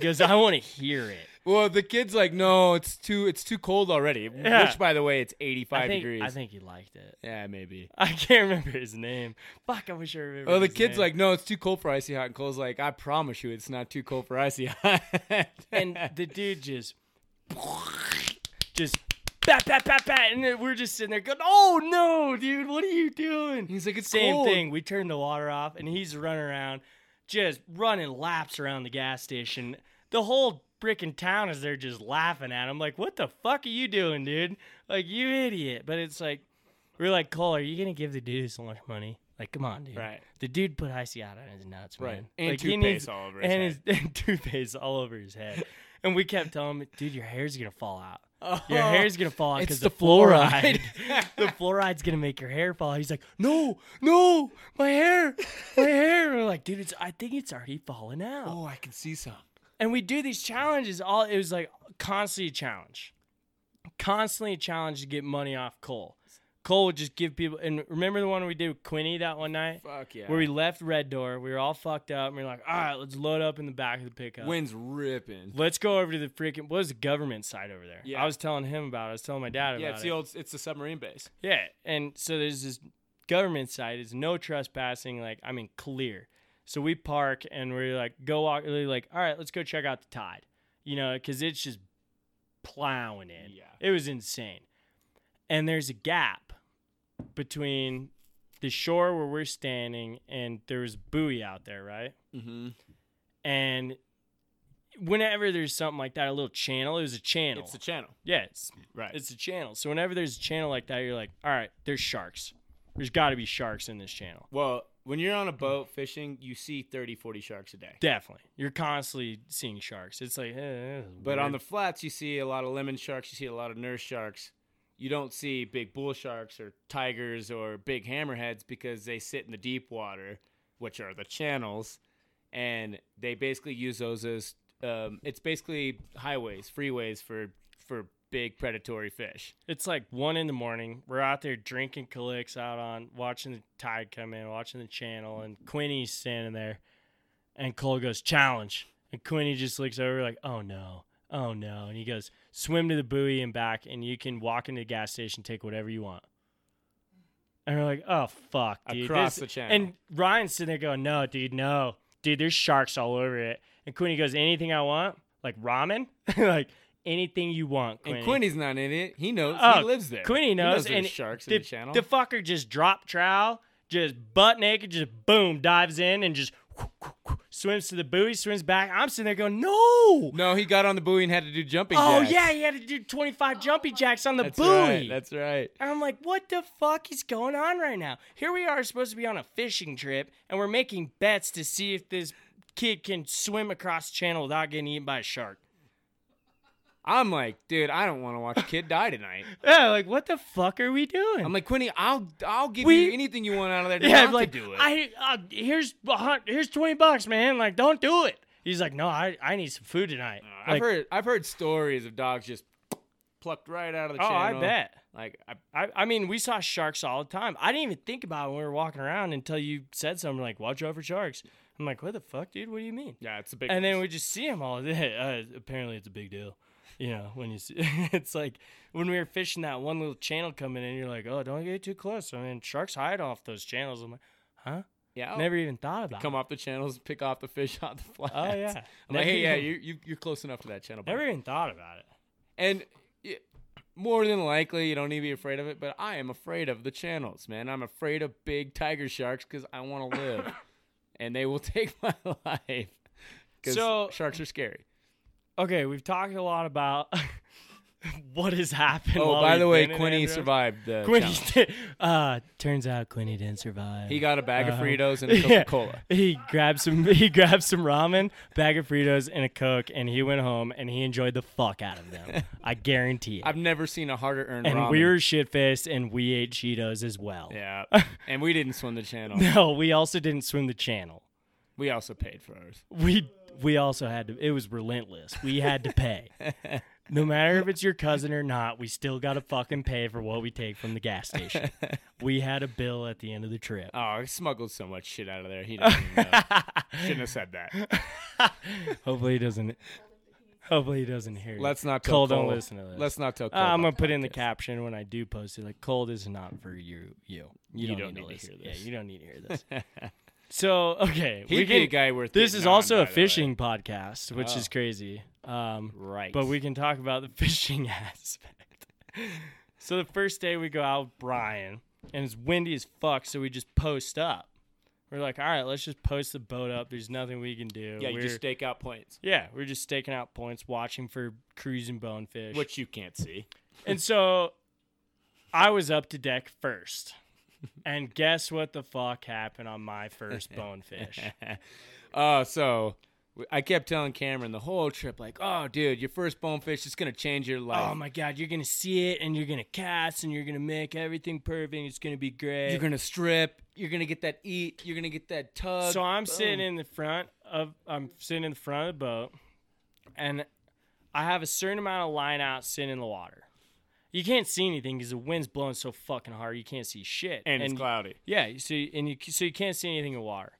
Goes, I want to hear it. Well, the kid's like, no, it's too, it's too cold already. Yeah. Which, by the way, it's 85 think, degrees. I think he liked it. yeah, maybe. I can't remember his name. Fuck, I wish I remember. Oh, the kid's name. like, no, it's too cold for icy hot. And Cole's like, I promise you, it's not too cold for icy hot. and the dude just, just, bat, bat, bat, bat, and then we're just sitting there going, "Oh no, dude, what are you doing?" he's like, it's Same cold. thing. We turn the water off, and he's running around, just running laps around the gas station. The whole freaking town is there just laughing at him, like, "What the fuck are you doing, dude? Like, you idiot!" But it's like, we're like, Cole, are you gonna give the dude so much money? Like, come on, dude. Right. The dude put icy out on his nuts, Right. man. And like, toothpaste needs- all over his and head. his and toothpaste all over his head. And we kept telling him, dude, your hair's gonna fall out. Your Oh, hair's gonna fall out because the the fluoride. fluoride. the fluoride's gonna make your hair fall out. He's like, no, no, my hair, my hair. And we're like, dude, it's I think it's already falling out. Oh, I can see some. And we do these challenges. All it was like constantly a challenge, constantly a challenge to get money off Cole. Cole would just give people. And remember the one we did with Quinny that one night, Fuck yeah. where we left Red Door. We were all fucked up. And we are like, all right, let's load up in the back of the pickup. Wind's ripping. Let's go over to the freaking what was the government side over there? Yeah. I was telling him about it. I was telling my dad about Yeah, it's the old, it's the submarine base. Yeah, and so there's this government side. It's no trespassing. Like I mean, clear. So we park and we're like, go walk. We're like, all right, let's go check out the tide. You know, because it's just plowing in. Yeah. it was insane. And there's a gap between the shore where we're standing and there was buoy out there, right? Mm-hmm. And whenever there's something like that, a little channel, it was a channel. It's a channel. yeah, it's Right. it's a channel. So whenever there's a channel like that, you're like, all right, there's sharks. There's got to be sharks in this channel. well, when you're on a boat fishing, you see 30, 40 sharks a day. Definitely. You're constantly seeing sharks. It's like, eh, But on the flats, you see a lot of lemon sharks. You see a lot of nurse sharks. You don't see big bull sharks or tigers or big hammerheads because they sit in the deep water, which are the channels, and they basically use those as um, it's basically highways, freeways for for big predatory fish. it's like one in the morning. We're out there drinking Kaliks out on, watching the tide come in, watching the channel, and Quinny's standing there. And Cole goes, challenge. And Quinny just looks over like, oh no, oh no. And he goes, swim to the buoy and back, and you can walk into the gas station, take whatever you want. And we're like, oh fuck, dude. Across this- the channel. And Ryan's sitting there going, no, dude, no. Dude, there's sharks all over it. And Quinny goes, anything I want? Like ramen? like anything you want, Quinny. And Quinny's not in it. He knows. Oh, he lives there. Quinny knows, there's and sharks the, in the channel. the fucker just drop trowel, just butt naked, just boom, dives in and just swims to the buoy, swims back. I'm sitting there going, no. no, he got on the buoy and had to do jumping Oh jacks. yeah, he had to do 25 jumpy jacks on the That's buoy. right. That's right. and I'm like, what the fuck is going on right now? Here we are supposed to be on a fishing trip, and we're making bets to see if this kid can swim across the channel without getting eaten by a shark. I'm like, dude, I don't want to watch a kid die tonight. Yeah, like what the fuck are we doing? I'm like, Quinny, I'll I'll give We- you anything you want out of there. Yeah, not like to do it. I uh, here's hun- here's twenty bucks, man. Like, don't do it. He's like, no, I, I need some food tonight. I've heard I've heard stories of dogs just plucked right out of the Oh, channel. I bet. Like, I, I, I mean, we saw sharks all the time. I didn't even think about it when we were walking around until you said something like, "Watch out for sharks." I'm like, "What the fuck, dude? What do you mean?" yeah, it's a big. And then we just see them all day. Uh, apparently, it's a big deal. You know, when you see, it's like when we were fishing that one little channel coming in, you're like, "Oh, don't get too close." I mean, sharks hide off those channels. I'm like, "Huh?" yeah, I'll Never even thought about. It. Come it. off the channels, pick off the fish off the flats. Oh yeah. I'm like, hey, yeah, you you you're close enough to that channel. bud." Never even thought about it. And more than likely, you don't need to be afraid of it. But I am afraid of the channels, man. I'm afraid of big tiger sharks because I want to live, and they will take my life. Because So- sharks are scary. Okay, we've talked a lot about what has happened. Oh, by the way, Quinny survived the Quinny, did- uh, turns out Quinny didn't survive. He got a bag of Uh-huh. Fritos and a Yeah. Coca-Cola. He grabbed some. He grabbed some ramen, bag of Fritos, and a Coke, and he went home and he enjoyed the fuck out of them. I guarantee it. I've never seen a harder earned and ramen. we were shit faced, and we ate Cheetos as well. yeah, and we didn't swim the channel. No, we also didn't swim the channel. We also paid for ours. We we also had to. It was relentless. We had to pay. no matter if it's your cousin or not, we still got to fucking pay for what we take from the gas station. we had a bill at the end of the trip. Oh, I smuggled so much shit out of there. He doesn't even know. Shouldn't have said that. hopefully he doesn't. Hopefully he doesn't hear. Let's not tell Cole. Cole. Don't listen to this. Let's not tell Uh, I'm gonna put in the caption when I do post it. Like Cole is not for you. You. You, don't, need, to, hear this. Yeah, you don't need to hear this. So okay, He'd we be a guy worth. This is on, also a fishing podcast, which Oh. is crazy. Um, Right. but we can talk about the fishing aspect. so the first day we go out with Brian, and it's windy as fuck, so we just post up. We're like, all right, let's just post the boat up. There's nothing we can do. Yeah, you we're, just stake out points, yeah, we're just staking out points, watching for cruising bonefish. which you can't see. and so I was up to deck first. And guess what the fuck happened on my first bonefish? Oh, so I kept telling Cameron the whole trip, like, "Oh, dude, your first bonefish is gonna change your oh life. Oh my god, you're gonna see it and you're gonna cast and you're gonna make everything perfect. It's gonna be great. You're gonna strip. You're gonna get that eat. You're gonna get that tug. so I'm sitting in the front of I'm sitting in the front of the boat, and I have a certain amount of line out sitting in the water. You can't see anything because the wind's blowing so fucking hard. You can't see shit. and it's cloudy. Yeah, you see, and you so you can't see anything in the water.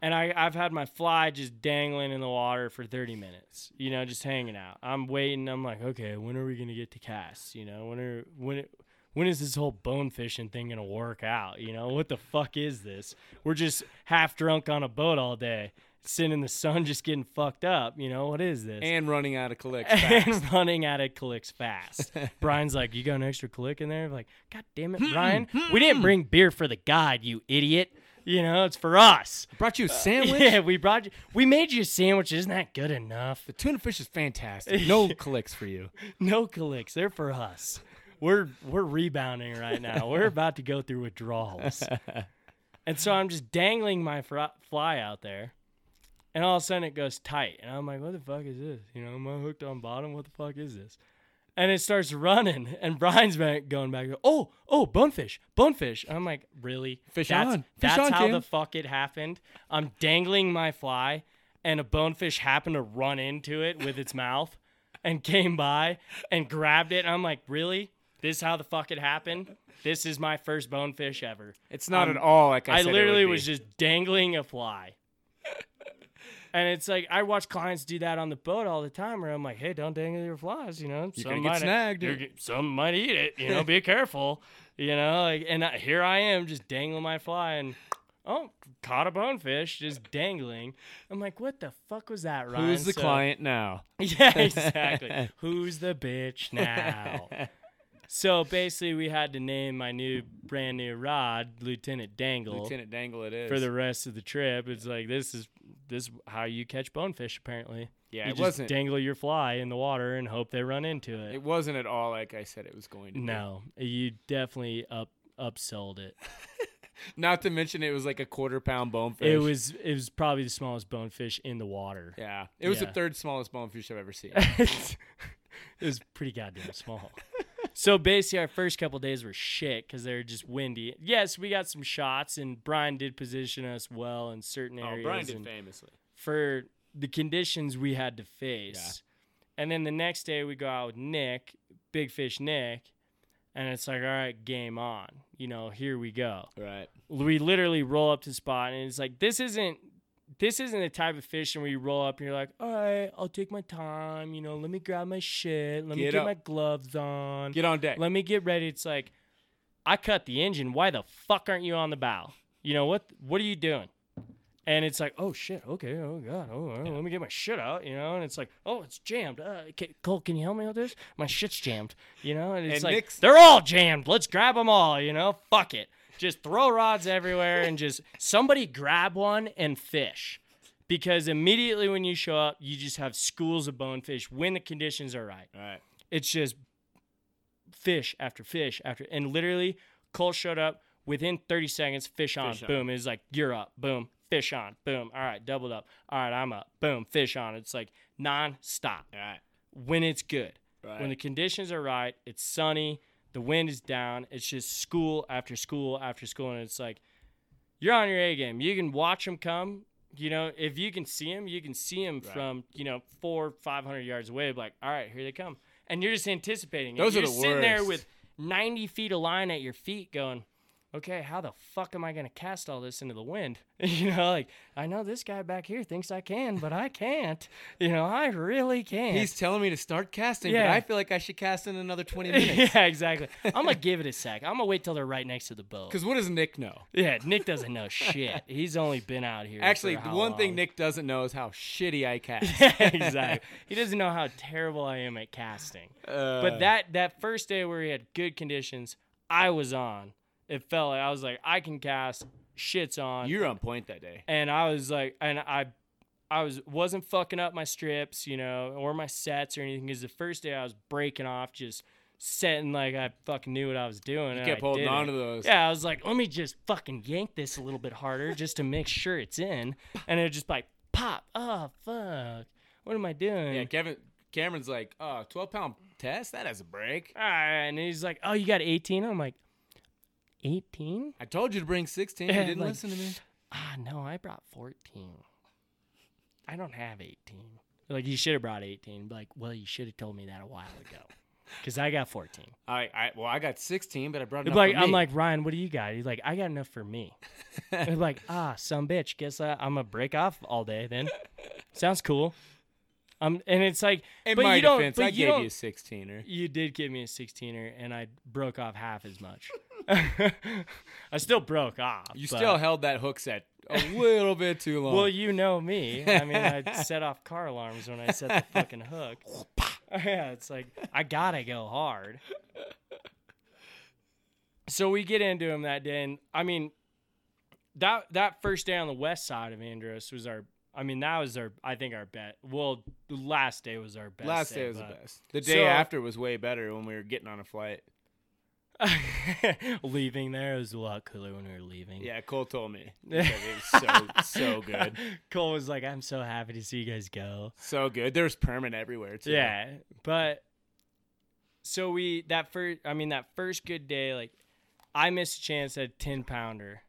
And I I've had my fly just dangling in the water for 30 minutes. You know, just hanging out. I'm waiting. I'm like, okay, when are we gonna get to cast? You know, when are when when is this whole bone fishing thing gonna work out? You know, what the fuck is this? We're just half drunk on a boat all day, sitting in the sun, just getting fucked up. You know, what is this? And running out of Kaliks fast. and running out of Kaliks fast. Brian's like, "You got an extra Kalik in there?" I'm like, God damn it, hmm, Brian! Hmm, we didn't hmm. bring beer for the god, you idiot. You know, it's for us. Brought you a uh, sandwich. Yeah, we brought you. We made you a sandwich. Isn't that good enough? The tuna fish is fantastic. No Kaliks for you. No Kaliks. They're for us. We're we're rebounding right now. We're about to go through withdrawals. And so I'm just dangling my fr- fly out there, and all of a sudden it goes tight, and I'm like, "What the fuck is this? You know, am I hooked on bottom? What the fuck is this?" And it starts running, and Brian's back going back. Oh, oh, bonefish, bonefish. And I'm like, really? Fish that's, on. Fish That's on, how Cam." the fuck it happened. I'm dangling my fly, and a bonefish happened to run into it with its mouth, and came by and grabbed it. And I'm like, really? This is how the fuck it happened? This is my first bonefish ever. It's not Um, at all like I, I, literally was just dangling a fly. And it's like I watch clients do that on the boat all the time where I'm like, hey, don't dangle your flies, you know. You're some gonna get might- snagged. you're some might eat it, you know, be careful. You know, like and I, here I am just dangling my fly and oh, caught a bonefish just dangling. I'm like, what the fuck was that, Ryan? Who's the So- client now? Yeah, exactly. Who's the bitch now? So basically, we had to name my new, brand new rod Lieutenant Dangle Lieutenant Dangle, it is. for the rest of the trip. It's like this is this is how you catch bonefish. Apparently, yeah, you it just wasn't. dangle your fly in the water and hope they run into it. It wasn't at all like I said it was going to. be. no, you definitely up upsold it. Not to mention it was like a quarter pound bonefish. It was it was probably the smallest bonefish in the water. Yeah, it was Yeah. the third smallest bonefish I've ever seen. it was pretty goddamn small. So basically, our first couple days were shit because they were just windy. Yes, we got some shots, and Brian did position us well in certain areas. oh. Brian did famously. for the conditions we had to face. And then the next day, we go out with Nick, Big Fish Nick, and it's like, all right, game on. You know, here we go Right. we literally roll up to spot and it's like this isn't this isn't the type of fishing where you roll up and you're like all right i'll take my time you know let me grab my shit let me Get my gloves on. Get on deck. let me get ready. It's like i cut the engine. Why the fuck aren't you on the bow? You know what what are you doing? And it's like oh shit. Okay. Oh god. Oh right, let me get my shit out you know? And it's like oh it's jammed. Uh, okay, cole can you help me with this? My shit's jammed you know? And it's And like Nick's- they're all jammed. Let's grab them all you know? Fuck it just throw rods everywhere and just somebody grab one and fish. Because immediately when you show up you just have schools of bonefish when the conditions are right. Right. it's just fish after fish after and literally Cole showed up within 30 seconds fish on Fish boom. It's like you're up boom. Fish on boom. All right doubled up. All right I'm up boom. Fish on. It's like non-stop. Right. when it's good. Right. when the conditions are right it's sunny the wind is down it's just school after school after school and it's like you're on your A game you can watch them come you know, if you can see them, you can see them Right. from you know four, five hundred yards away. Like, all right, here they come, and you're just anticipating. it. Those are you're the sitting there with ninety feet of line at your feet, going, okay, how the fuck am I gonna cast all this into the wind? you know, like I know this guy back here thinks I can, but I can't. You know, I really can't. He's telling me to start casting, Yeah. but I feel like I should cast in another 20 minutes. yeah, exactly. I'm gonna give it a sec. I'm gonna wait till they're right next to the boat. Because what does Nick know? Yeah, Nick doesn't know shit. He's only been out here. Actually, the one thing? Nick doesn't know is how shitty I cast. yeah, exactly. He doesn't know how terrible I am at casting. Uh, But that that first day where he had good conditions, I was on. It felt like I was like, I can cast. Shit's on. you're on point that day. and I was like, and I, I was wasn't fucking up my strips, you know, or my sets or anything. Because the first day I was breaking off, just setting like I fucking knew what I was doing. You and kept I holding on to those. Yeah, I was like, let me just fucking yank this a little bit harder just to make sure it's in, and it just like pop. Oh fuck! What am I doing? Yeah, Kevin. Cameron's like, oh, 12 pound test? That has a break. All right, and he's like, "Oh, you got 18?" I'm like, "18? I told you to bring 16. You didn't like- listen to me. Ah, no, I brought 14. I don't have 18." Like, you should have brought 18. Like, well, you should have told me that a while ago, because I got 14. I, I, well, I got 16, but I brought enough like, I'm like Ryan, what do you got? He's like, I got enough for me. They're like, ah, some bitch. Guess uh, I'm gonna break off all day then. Sounds cool. Um, and it's like, in but my you don't, defense, but I you gave you a 16er. You did give me a 16er, and I broke off half as much. I still broke off. You but- still held that hook set a little bit too long. Well, you know me. I mean, I set off car alarms when I set the fucking hook. yeah, it's like I gotta go hard. So we get into him that day, and I mean, that that first day on the west side of Andros was our. I mean, that was our. I think our bet. Well, the last day was our best. Last day was the best. The day So- after was way better when we were getting on a flight. leaving there was a lot cooler when we were leaving. Yeah, Cole told me. It was so so good, Cole was like, "I'm so happy to see you guys go." so good. There's permit everywhere too. Yeah, but so we that first. I mean, that first good day, like I missed a chance at a ten pounder.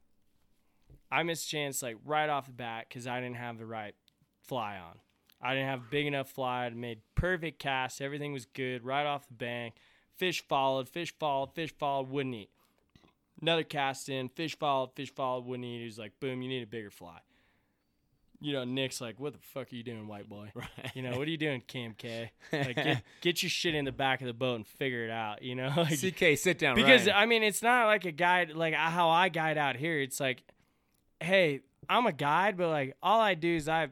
I missed a chance like right off the bat because I didn't have the right fly on. I didn't have big enough fly. I made perfect cast. Everything was good right off the bank. Fish followed. Fish followed. Fish followed. Wouldn't eat. Another cast in. Fish followed. Fish followed. Wouldn't eat. He was like, "Boom! You need a bigger fly." You know, Nick's like, "What the fuck are you doing, white boy?" Right. You know, what are you doing, Cam K? Like, get, get your shit in the back of the boat and figure it out. You know, like, CK, sit down. because Ryan. I mean, it's not like a guide like how I guide out here. It's like, hey, I'm a guide, but like all I do is I,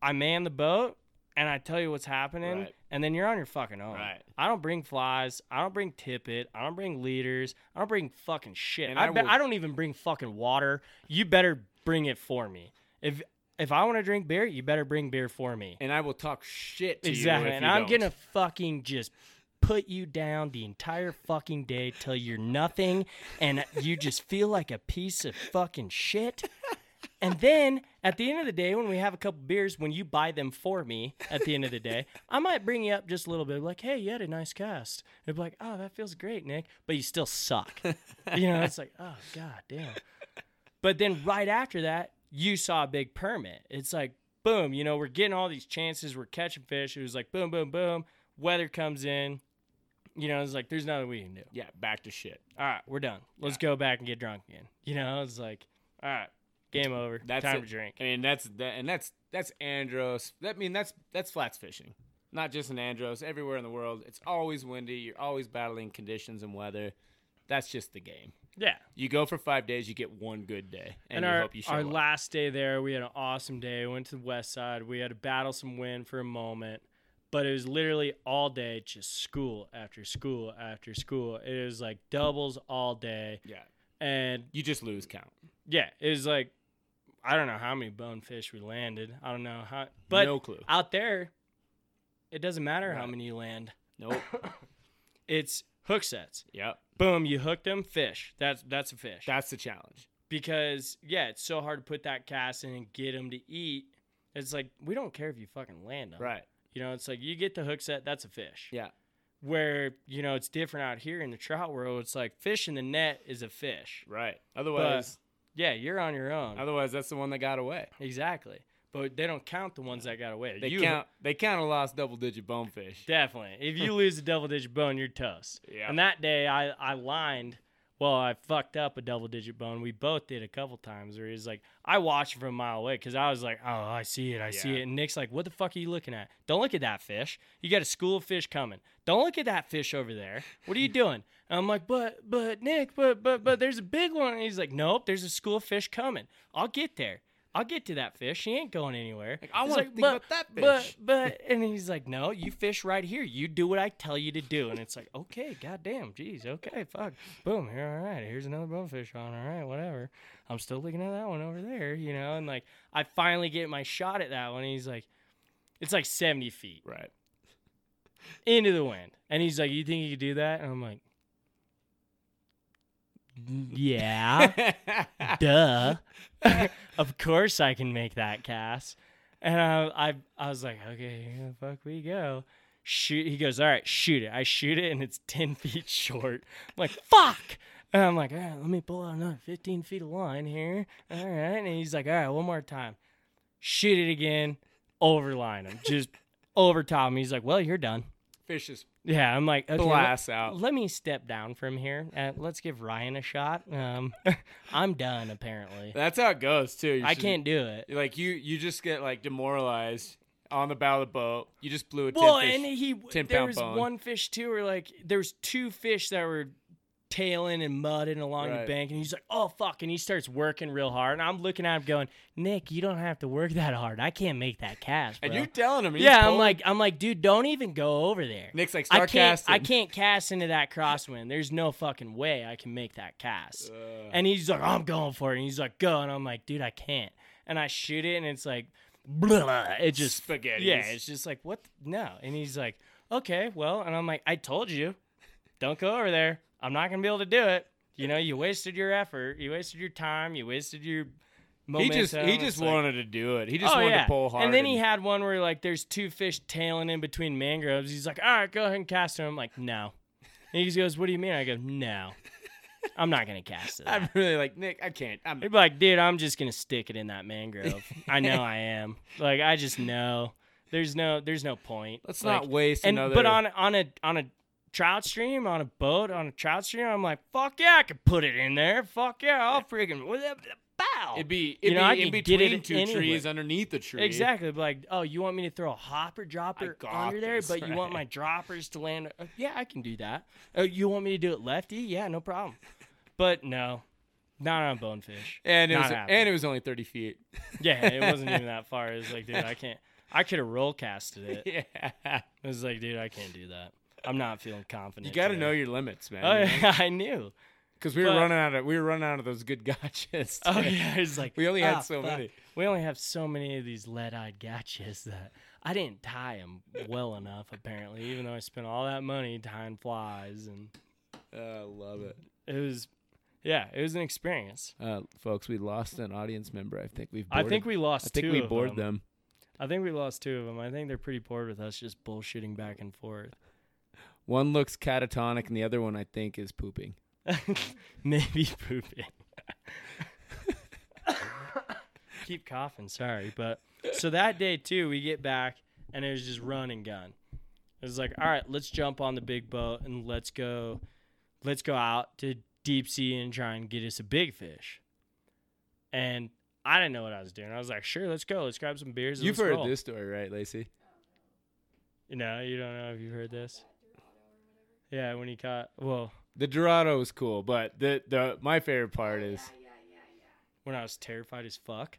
I man the boat and I tell you what's happening, Right. and then you're on your fucking own. Right. I don't bring flies. I don't bring tippet. I don't bring leaders. I don't bring fucking shit. And I, I bet will- I don't even bring fucking water. You better bring it for me. If if I want to drink beer, you better bring beer for me. and I will talk shit to Exactly. you. if And I'm don't. gonna fucking just put you down the entire fucking day till you're nothing and you just feel like a piece of fucking shit. And then at the end of the day, when we have a couple beers, when you buy them for me at the end of the day, I might bring you up just a little bit, like, hey, you had a nice cast. It'd be like, oh, that feels great, Nick. But you still suck. you know, it's like, oh, god damn. But then right after that, you saw a big permit. It's like, boom, you know, we're getting all these chances, we're catching fish. It was like, boom, boom, boom. Weather comes in. You know, it's like, there's nothing we can do. Yeah, back to shit. All right, we're done. Let's go back and get drunk again. You know, it's like, all right, game over. That's Time it. to drink. I mean, that's that, and that's that's Andros. That I mean, that's that's flats fishing, not just in Andros. Everywhere in the world, it's always windy. You're always battling conditions and weather. That's just the game. Yeah. You go for five days, you get one good day, and, And, you our, hope you show our up. last day there, we had an awesome day. We Went to the west side. We had to battle some wind for a moment, but it was literally all day, just school after school after school. It was like doubles all day. yeah, And you just lose count. yeah, it was like, I don't know how many bonefish we landed. I don't know how, but no clue. out there, it doesn't matter how many you land. Nope. It's hook sets. yep. Boom, you hooked them, fish. That's that's a fish. That's the challenge. because yeah, it's so hard to put that cast in and get them to eat. It's like we don't care if you fucking land them. Right. You know, it's like you get the hook set, that's a fish. Yeah. Where you know it's different out here in the trout world. It's like fish in the net is a fish. Right. Otherwise, Yeah, you're on your own. Otherwise, that's the one that got away. Exactly. But they don't count the ones that got away. They You- count. They count a lost double digit bonefish. Definitely. If you lose a double digit bone, you're toast. Yeah. And that day, I, I lined. Well, I fucked up a double digit bone. We both did a couple times where he's like, I watched from a mile away because I was like, oh, I see it. I see it. And Nick's like, what the fuck are you looking at? Don't look at that fish. You got a school of fish coming. Don't look at that fish over there. What are you doing? And I'm like, but, but, Nick, but, but, but there's a big one. And he's like, nope, there's a school of fish coming. I'll get there. I'll get to that fish. He ain't going anywhere. Like, I wanna like, think "But- about that But, fish." but, and he's like, no, you fish right here. You do what I tell you to do. And it's like, okay, goddamn, jeez, okay, fuck. Boom, here, all right, here's another bonefish on, all right, whatever. I'm still looking at that one over there, you know, and like, I finally get my shot at that one. He's like, it's like 70 feet Right. into the wind. And he's like, you think you could do that? And I'm like, yeah duh. of course I can make that cast. And I, I, I was like, okay, here the fuck we go. Shoot. He goes, all right, shoot it. I shoot it, and it's 10 feet short. I'm like, fuck. And I'm like, all right, let me pull out another 15 feet of line here. All right. And he's like, all right, one more time. Shoot it again. Overline him. Just over top him. He's like, well, you're done. Fish is Yeah, I'm like, okay, let- blast out. let me step down from here. Uh, let's give Ryan a shot. Um, I'm done apparently. That's how it goes too. You I should- can't do it. Like you, you just get like demoralized on the bow of the boat. You just blew a ten Well, fish. and he 10 there was bone. one fish too, or like there was two fish that were tailing and mudding along Right. the bank, and he's like, "Oh fuck!" and he starts working real hard, and I'm looking at him going, "Nick, you don't have to work that hard. I can't make that cast." and you're telling him. yeah, I'm pulling- like, I'm like, dude, don't even go over there. Nick's like, I can't, casting. I can't cast into that crosswind. There's no fucking way I can make that cast. And he's like, I'm going for it. And he's like, go. And I'm like, dude, I can't. And I shoot it, and it's like, blah. It just, Spaghetti. yeah, it's just like, what? the- No. And he's like, okay, well. And I'm like, I told you, don't go over there. I'm not going to be able to do it. You know, you wasted your effort. You wasted your time. You wasted your He just, he just like- wanted to do it. He just oh, wanted yeah. to pull hard. And then he had one where like there's two fish tailing in between mangroves. He's like, all right, go ahead and cast him. I'm like, no. And he just goes, what do you mean? I go, no. I'm not gonna cast it. I'm really like Nick. I can't. I'm. He'd be like, dude, I'm just gonna stick it in that mangrove. I know I am. Like, I just know. There's no, there's no point. Let's Like, not waste And another. but on on a on a trout stream on a boat on a trout stream, I'm like, fuck yeah, I could put it in there. Fuck yeah, I'll freaking bow. it'd be, You it'd know, I be in between two anywhere. trees underneath the tree. Exactly. Like, oh, you want me to throw a hopper dropper under there, this, but you want my droppers to land? Uh, yeah, I can do that. Oh, you want me to do it lefty? Yeah, no problem. But no, not on bonefish. And it Not was, happening. and it was only thirty feet. Yeah, it wasn't even that far. It was like, dude, I can't. I could have roll casted it. yeah. It was like, dude, I can't do that. I'm not feeling confident. You got to know your limits, man. Oh yeah, I knew. Because we were running out of we were running out of those good gotchas. Oh yeah, it's like We only had ah, so fuck. many. We only have so many of these lead-eyed gotchas that I didn't tie them well enough. Apparently, even though I spent all that money tying flies, and I love it. it was, yeah, it was an experience. Uh, folks, we lost an audience member. I think we've. I think we lost. I think we bored them. I think we lost two of them. I think they're pretty bored with us just bullshitting back and forth. One looks catatonic, and the other one I think is pooping. Maybe pooping. Keep coughing, sorry. But so that day too, we get back and it was just run and gun. It was like, all right, let's jump on the big boat and let's go let's go out to deep sea and try and get us a big fish. And I didn't know what I was doing. I was like, sure, let's go. Let's grab some beers. and You've heard roll." this story, right, Lacey? No, you don't know if you heard this. Yeah, when he caught well, The Dorado was cool, but the the my favorite part is Yeah, yeah, yeah. when I was terrified as fuck.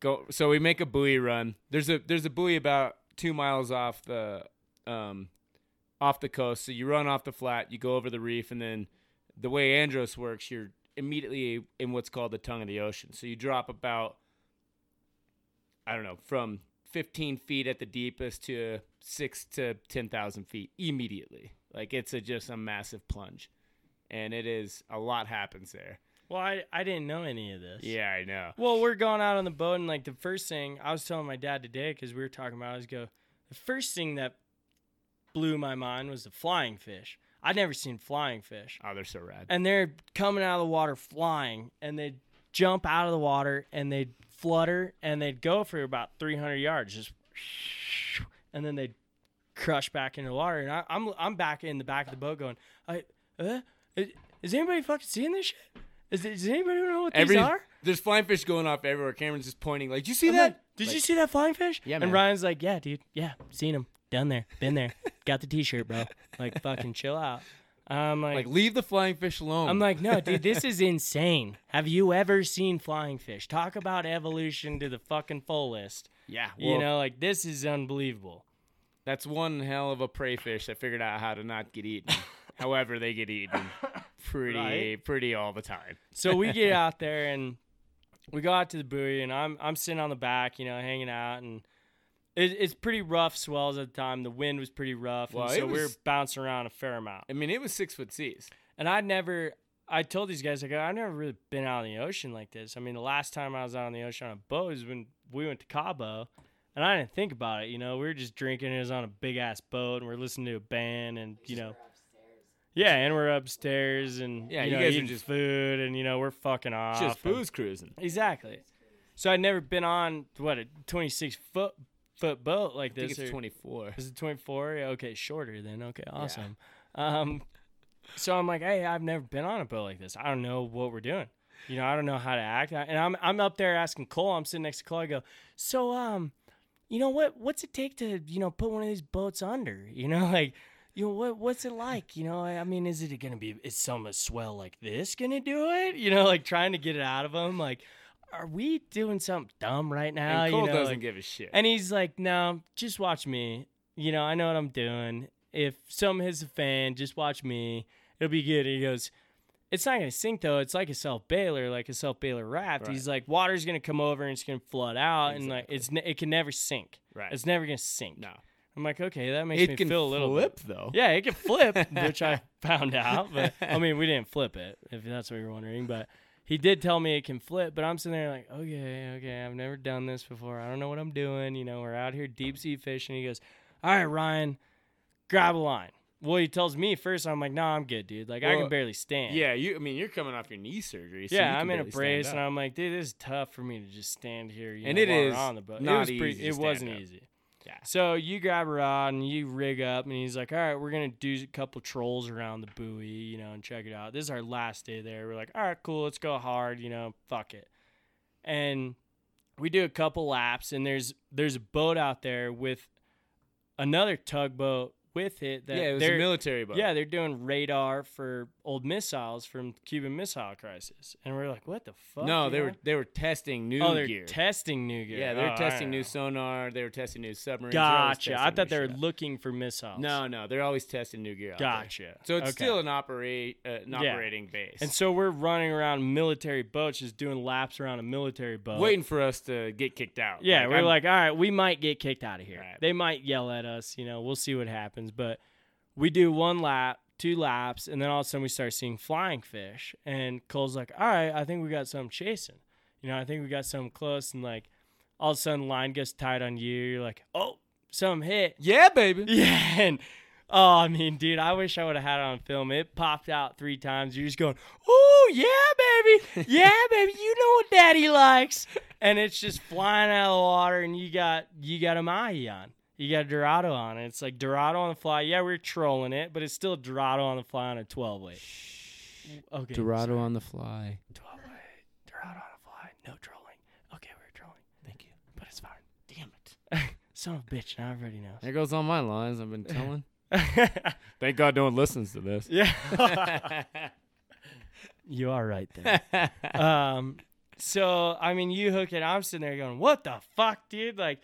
go. So we make a buoy run. There's a there's a buoy about two miles off the um off the coast. So you run off the flat, you go over the reef, and then the way Andros works, you're immediately in what's called the tongue of the ocean. So you drop about I don't know from 15 feet at the deepest to six to 10,000 feet immediately. Like it's a just a massive plunge, and it is a lot happens there. Well, I, I didn't know any of this. Yeah, I know. Well, we're going out on the boat, and like the first thing I was telling my dad today, because we were talking about, it, I was go, the first thing that blew my mind was the flying fish. I'd never seen flying fish, Oh, they're so rad. and they're coming out of the water flying, and they jump out of the water and they'd flutter and they'd go for about 300 yards, just and then they'd crush back into the water. And I, I'm I'm back in the back of the boat going, I, uh, is, is anybody fucking seeing this shit? Is, does anybody know what Every, these are? There's flying fish going off everywhere. Cameron's just pointing like, "Did you see I'm that? like, Did you see that flying fish? Yeah, And. Ryan's like, yeah, dude, yeah, seen him, done there, been there, got the T-shirt, bro. Like, fucking chill out. I'm like, Like, leave the flying fish alone." I'm like, no, dude, this is insane. Have you ever seen flying fish? Talk about evolution to the fucking fullest. yeah, you know, like this is unbelievable. That's one hell of a prey fish that figured out how to not get eaten. However, they get eaten pretty, Right. pretty all the time. So we get out there and we go out to the buoy, and I'm I'm sitting on the back, you know, hanging out, and it, it's pretty rough swells at the time. The wind was pretty rough, Well, so we we're bouncing around a fair amount. I mean, it was six foot seas. And I'd never, I told these guys, like, I've never really been out in the ocean like this. I mean, the last time I was out on the ocean on a boat was when we went to Cabo, and I didn't think about it. You know, we were just drinking. It was on a big ass boat, and we're listening to a band, and you know, yeah, and we're upstairs, and Yeah, you, you know, guys are just- food, and you know, we're fucking off. Just booze cruising. Exactly. So I'd never been on what a 26 foot foot boat like I think this. it's 24. is it 24? Yeah, okay, shorter then. Okay, awesome. Um, so I'm like, hey, I've never been on a boat like this. I don't know what we're doing. You know, I don't know how to act. And I'm I'm up there asking Cole. I'm sitting next to Cole. I go, so um, you know what? What's it take to you know put one of these boats under? You know, like. You know what? What's it like? You know, I mean, is it gonna be? Is some swell like this gonna do it? You know, like trying to get it out of him. Like, are we doing something dumb right now? and Cole you know, doesn't like- give a shit. and he's like, no, just watch me. You know, I know what I'm doing. If some hits a fan, just watch me. It'll be good. And he goes, it's not going to sink, though. It's like a self bailer, like a self bailer raft. Right. He's like, water's going to come over and it's going to flood out. And like, it's ne- it can never sink. right. It's never going to sink. no. I'm like, okay, that makes It me can feel a little flip bit. though. Yeah, it can flip, which I found out. But I mean, we didn't flip it, if that's what you're wondering. But he did tell me it can flip. But I'm sitting there like, okay, okay, I've never done this before. I don't know what I'm doing. You know, we're out here deep sea fishing. He goes, all right, Ryan, grab a line. Well, he tells me first. I'm like, no, I'm good, dude. Like, I can barely stand. Yeah, you. I mean, you're coming off your knee surgery. So yeah, I'm in a brace, and. I'm like, dude, this is tough for me to just stand here. You And know, it is on the boat. not it was easy pretty, It wasn't up. easy. Yeah. So you grab a rod and you rig up, and he's like, "All right, we're gonna do a couple trolls around the buoy, you know, and check it out." This is our last day there. We're like, "All right, cool, let's go hard, you know, fuck it." And we do a couple laps, and there's there's a boat out there with another tugboat with it that yeah, it was they're a military boat. yeah, they're doing radar for old missiles from Cuban Missile Crisis, and we're like, "What the fuck?" no, they know? were they were testing new oh, they're gear. testing new gear. yeah, they Oh, were testing new sonar. They were testing new submarines. Gotcha. I thought they were shit. looking for missiles. No, no, they're always testing new gear. Out there. Gotcha. So it's Okay. still an operate uh, an Yeah. operating base. And so we're running around military boats, just doing laps around a military boat. waiting for us to get kicked out. Yeah, we're I'm- like, all right, we might get kicked out of here. Right. They might yell at us. You know, we'll see what happens. But we do one lap, two laps, and then all of a sudden we start seeing flying fish. And Cole's like, all right, I think we got some chasing. You know, I think we got some close. And like, all of a sudden, line gets tight on you. You're like, oh, something hit. yeah, baby. Yeah, and oh, I mean, dude, I wish I would have had it on film. It popped out three times. You're just going, "Oh yeah, baby, yeah, baby, you know what Daddy likes," and it's just flying out of the water, and you got you got a mahi on, you got a Dorado on, it. it's like Dorado on the fly. Yeah, we're trolling it, but it's still Dorado on the fly on a 12 weight. Okay, Dorado on the fly. 12 weight, Dorado on the fly, no trolling. Okay, we're trolling. Thank you. but it's fine. Damn it. Son of a bitch, now everybody knows. There goes all my lines I've been telling. Thank God no one listens to this. yeah. you are right there. um, so I mean, you hook it. I'm sitting there going, "What the fuck, dude?" Like,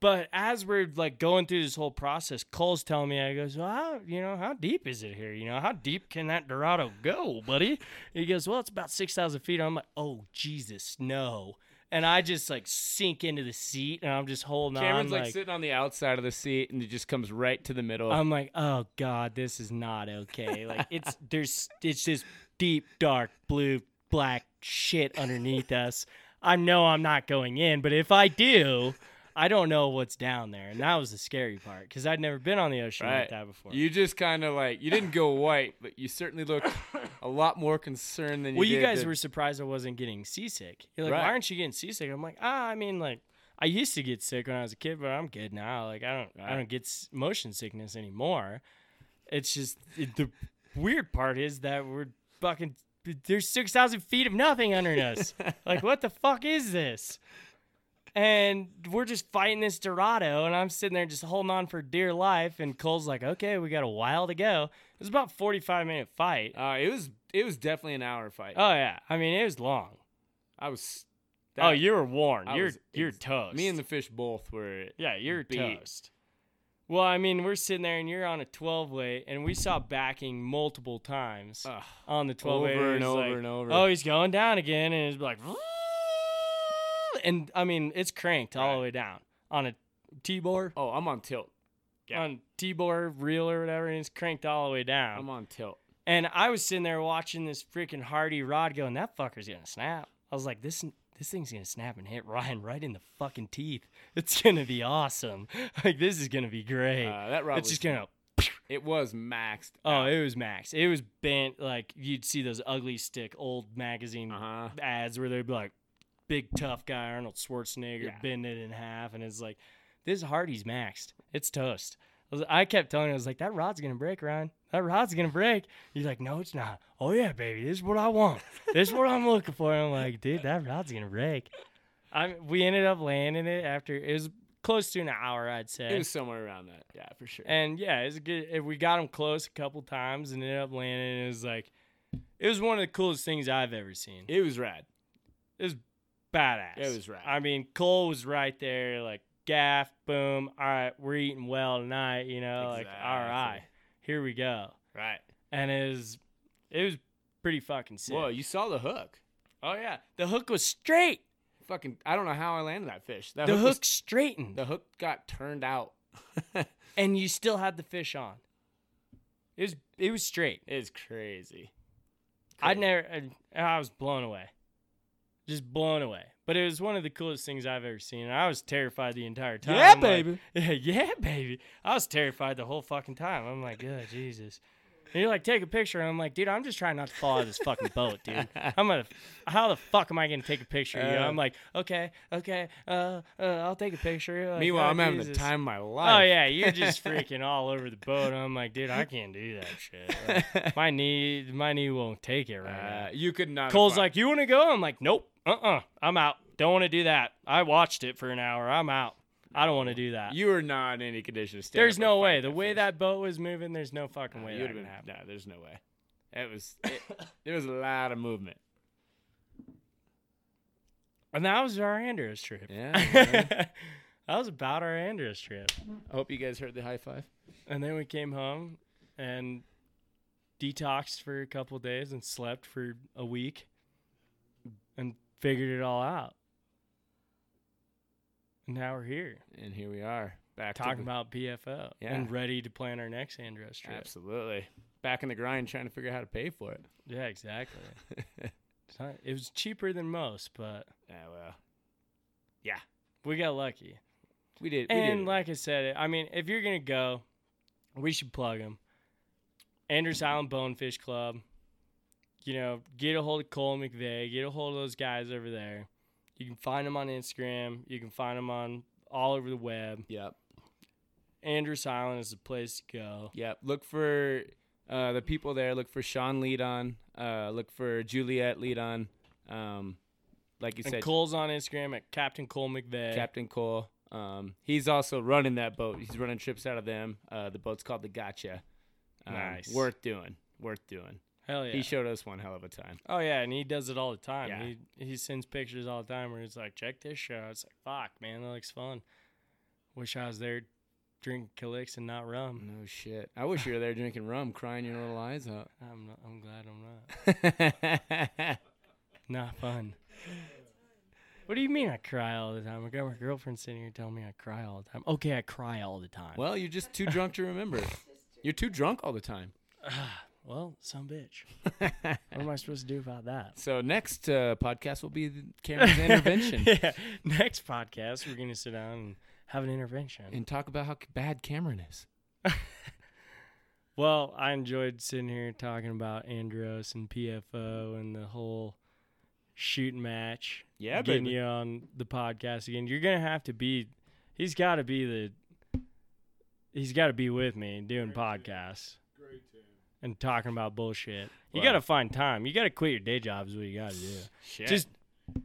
but as we're like going through this whole process, Cole's telling me, I goes, "Well, how, you know, how deep is it here? You know, how deep can that Dorado go, buddy?" He goes, "Well, it's about six thousand feet." I'm like, "Oh Jesus, no!" And I just like sink into the seat, and I'm just holding on. Cameron's on, like, sitting on the outside of the seat and it just comes right to the middle. I'm like, oh god, this is not okay. Like it's there's it's just deep, dark, blue, black shit underneath us. I know I'm not going in, but if I do, I don't know what's down there, and that was the scary part because I'd never been on the ocean like that before. You just kind of like you didn't go white, but you certainly looked a lot more concerned than you well, you did guys the- were surprised I wasn't getting seasick. You're like, Right. why aren't you getting seasick? I'm like, ah, I mean, like, I used to get sick when I was a kid, but I'm good now. Like, I don't, I don't get motion sickness anymore. It's just it, the weird part is that we're fucking. There's six thousand feet of nothing under us. like, what the fuck is this? And we're just fighting this Dorado, and I'm sitting there just holding on for dear life. And Cole's like, "Okay, we got a while to go." It was about 45 minute fight. Uh, it was it was definitely an hour fight. Oh yeah, I mean it was long. I was. oh, you were worn. I You're was you're toast. Me and the fish both were. yeah, you're beat. toast. Well, I mean, we're sitting there and you're on a 12 weight, and we saw backing multiple times Ugh, on the 12 weight. over and over like, and over. Oh, he's going down again, and it's like, and I mean, it's cranked all the way down on a Tibor, oh, I'm on tilt. Yeah. on Tibor reel or whatever, and it's cranked all the way down. I'm on tilt. And I was sitting there watching this freaking Hardy rod going, that fucker's gonna snap. I was like, this this thing's gonna snap and hit Ryan right in the fucking teeth. It's gonna be awesome. Like this is gonna be great. Uh, that rod it's was, just gonna. It was maxed. Oh, it was maxed. It was bent like you'd see those ugly stick old magazine Uh huh. ads where they'd be like, big tough guy Arnold Schwarzenegger Yeah. bend it in half, and it's like, this Hardy's maxed. It's toast. I, was, I kept telling him, I was like, that rod's gonna break, Ryan. That rod's gonna break. He's like, no, it's not. Oh yeah, baby, this is what I want. this is what I'm looking for. And I'm like, dude, that rod's gonna break. I we ended up landing it after it was close to an hour, I'd say. It was somewhere around that. Yeah, for sure. And yeah, it's good. If we got him close a couple times and ended up landing, and it was like, it was one of the coolest things I've ever seen. it was rad. It was badass. It was right. I mean, Cole was right there, like gaff, boom. All right, we're eating well tonight. You know, like all right, here we go. Right. And it was, it was pretty fucking sick. Whoa, you saw the hook. Oh yeah, the hook was straight. Fucking, I don't know how I landed that fish. That the hook, was- straightened, the hook got turned out. and you still had the fish on. It was, it was straight. it's crazy. I Crazy. never, I, I was blown away, just blown away. But it was one of the coolest things I've ever seen. And I was terrified the entire time. Yeah, I'm like, baby. yeah, yeah, baby. I was terrified the whole fucking time. I'm like, good Jesus. And you're like, take a picture. And I'm like, dude, I'm just trying not to fall out of this fucking boat, dude. I'm gonna, how the fuck am I gonna take a picture? of you? Uh. I'm like, okay, okay, uh, uh, I'll take a picture. Like, Meanwhile, oh, I'm having the time of my life. Oh yeah, you're just freaking all over the boat. I'm like, dude, I can't do that shit. Like, my knee, my knee won't take it right now. Uh, you could not. Cole's like, "You want to go?" I'm like, "Nope, uh-uh, I'm out. Don't want to do that. I watched it for an hour. I'm out. I don't want to do that. you are not in any condition to stand. there's no way. The way that boat was moving, there's no fucking way you that would've can been. happen. No, there's no way. It was. It, there was a lot of movement. And that was our Andros trip. Yeah, that was about our Andros trip. I hope you guys heard the high five. And then we came home and detoxed for a couple days and slept for a week and figured it all out. And now we're here And here we are, back talking the- about PFO Yeah. and ready to plan our next Andros trip. Absolutely, back in the grind, trying to figure out how to pay for it. Yeah, exactly. Not- it was cheaper than most, but yeah, well, we got lucky. we did. We And did. like I said, I mean, if you're gonna go, we should plug them. Andros Island Bonefish Club. You know, get a hold of Cole McVay. Get a hold of those guys over there. You can find them on Instagram. You can find them on all over the web. yep, Andros Island is the place to go. yep. Look for uh, the people there. Look for Sean Leadon. Uh, look for Juliet Leadon. Um, like you And said, Cole's on Instagram at Captain Cole McVay. Captain Cole. Um, he's also running that boat. He's running trips out of them. Uh, the boat's called the Gotcha. Um, Nice. Worth doing. Worth doing. Hell yeah. He showed us one hell of a time. Oh yeah, and he does it all the time. Yeah. He he sends pictures all the time where he's like, "Check this show." It's like, "Fuck, man, that looks fun." Wish I was there drinking Kaliks and not rum. No shit. I wish you were there drinking rum, crying your little eyes out. I'm not, I'm glad I'm not. Not fun. What do you mean I cry all the time? I got my girlfriend sitting here telling me I cry all the time. Okay, I cry all the time. well, you're just too drunk to remember. You're too drunk all the time. Well, some bitch. what am I supposed to do about that? so next uh, podcast will be Cameron's intervention yeah. Next podcast, we're gonna sit down and have an intervention. and talk about how bad Cameron is. Well, I enjoyed sitting here talking about Andros and PFO and the whole shoot match. Yeah, getting baby. you on the podcast again. You're gonna have to be. He's got to be the. He's got to be with me doing podcasts and talking about bullshit. You Wow. got to find time. You got to quit your day job. Is what you got to do. Shit. Just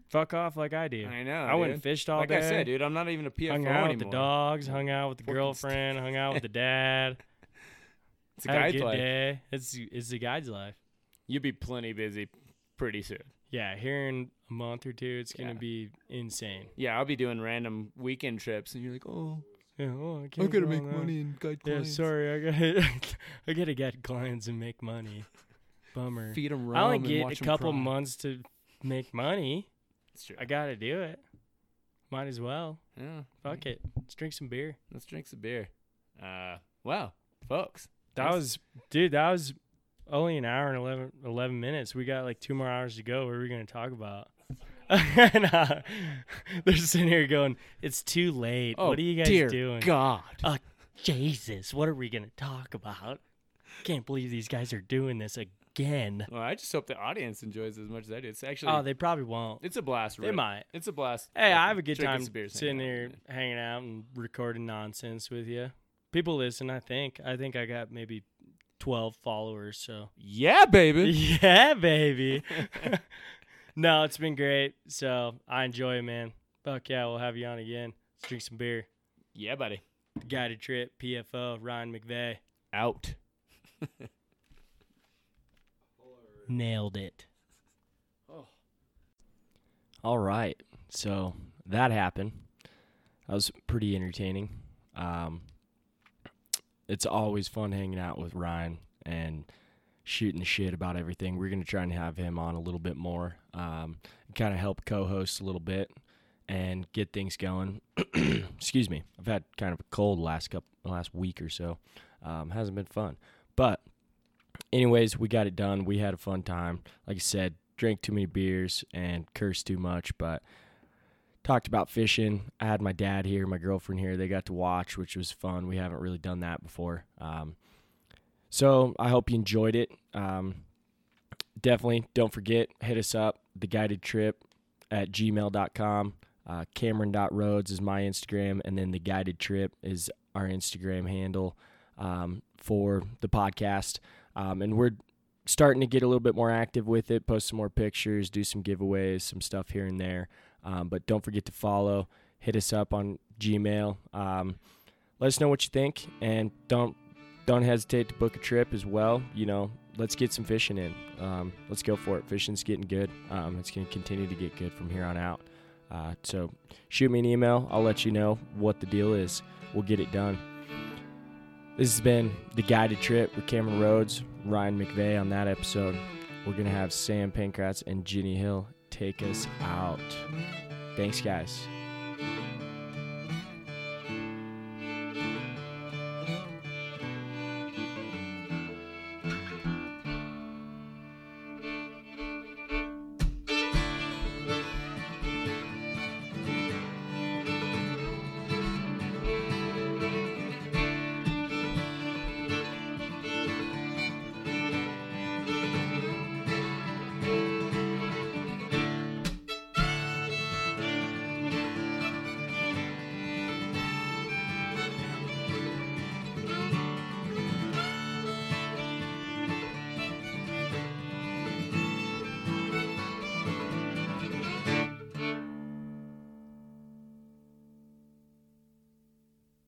fuck off like I do. I know. I went and fished all like day. I said, dude, I'm not even a PFO hung out anymore. with the dogs. Hung out with the girlfriend. hung out with the dad. It's a had a guy's good life. day. It's it's the guide's life. You'll be plenty busy pretty soon. Yeah, here in a month or two, it's gonna be insane. Yeah, I'll be doing random weekend trips, and you're like, oh, Yeah, oh, I I can't gotta make on money and guide Yeah, sorry, I gotta I gotta get clients and make money. Bummer. Feed them rum I only and get watch a 'em couple cry. months to make money. It's true. I gotta do it. Might as well. yeah. Fuck it. Let's drink some beer. Let's drink some beer. Uh, wow, folks. That Nice. was, dude. That was only an hour and 11, 11 minutes. We got like two more hours to go. What are we gonna talk about? and, uh, they're sitting here going, "It's too late. Oh, what are you guys dear doing?" God. Uh, Jesus, what are we gonna talk about? Can't believe these guys are doing this again. Well, I just hope the audience enjoys it as much as I do. It's actually, Oh, they probably won't. it's a blast. They might. It's a blast. Hey, I have a good time sitting here out. hanging out and recording nonsense with you. People listen. I think. I think I got maybe twelve followers. So Yeah, baby. yeah, baby. no, it's been great. So I enjoy it, man. Fuck yeah, we'll have you on again. Let's drink some beer. yeah, buddy. Guided trip, PFO, Ryan McVay. Out. Nailed it. All right. So that happened. That was pretty entertaining. Um, it's always fun hanging out with Ryan and shooting the shit about everything. We're going to try and have him on a little bit more, um, kind of help co host a little bit and get things going. Excuse me. I've had kind of a cold last couple, last week or so. Um, hasn't been fun. But anyways, we got it done. We had a fun time. Like I said, drank too many beers and cursed too much, but talked about fishing. I had my dad here, my girlfriend here. They got to watch, which was fun. We haven't really done that before. Um, so I hope you enjoyed it. Um, definitely don't forget, hit us up, the guided trip at gmail.com. Uh, Cameron.rhodes is my Instagram, and then the guided trip is our Instagram handle um, for the podcast. Um, and we're starting to get a little bit more active with it, post some more pictures, do some giveaways, some stuff here and there. Um, but don't forget to follow, hit us up on Gmail. Um, let us know what you think, and don't don't hesitate to book a trip as well. You know, let's get some fishing in. Um, let's go for it. Fishing's getting good. Um, it's going to continue to get good from here on out. Uh, so shoot me an email. I'll let you know what the deal is. We'll get it done. This has been the guided trip with Cameron Rhodes, Ryan McVay on that episode. We're going to have Sam Pankratz and Ginny Hill take us out. Thanks, guys.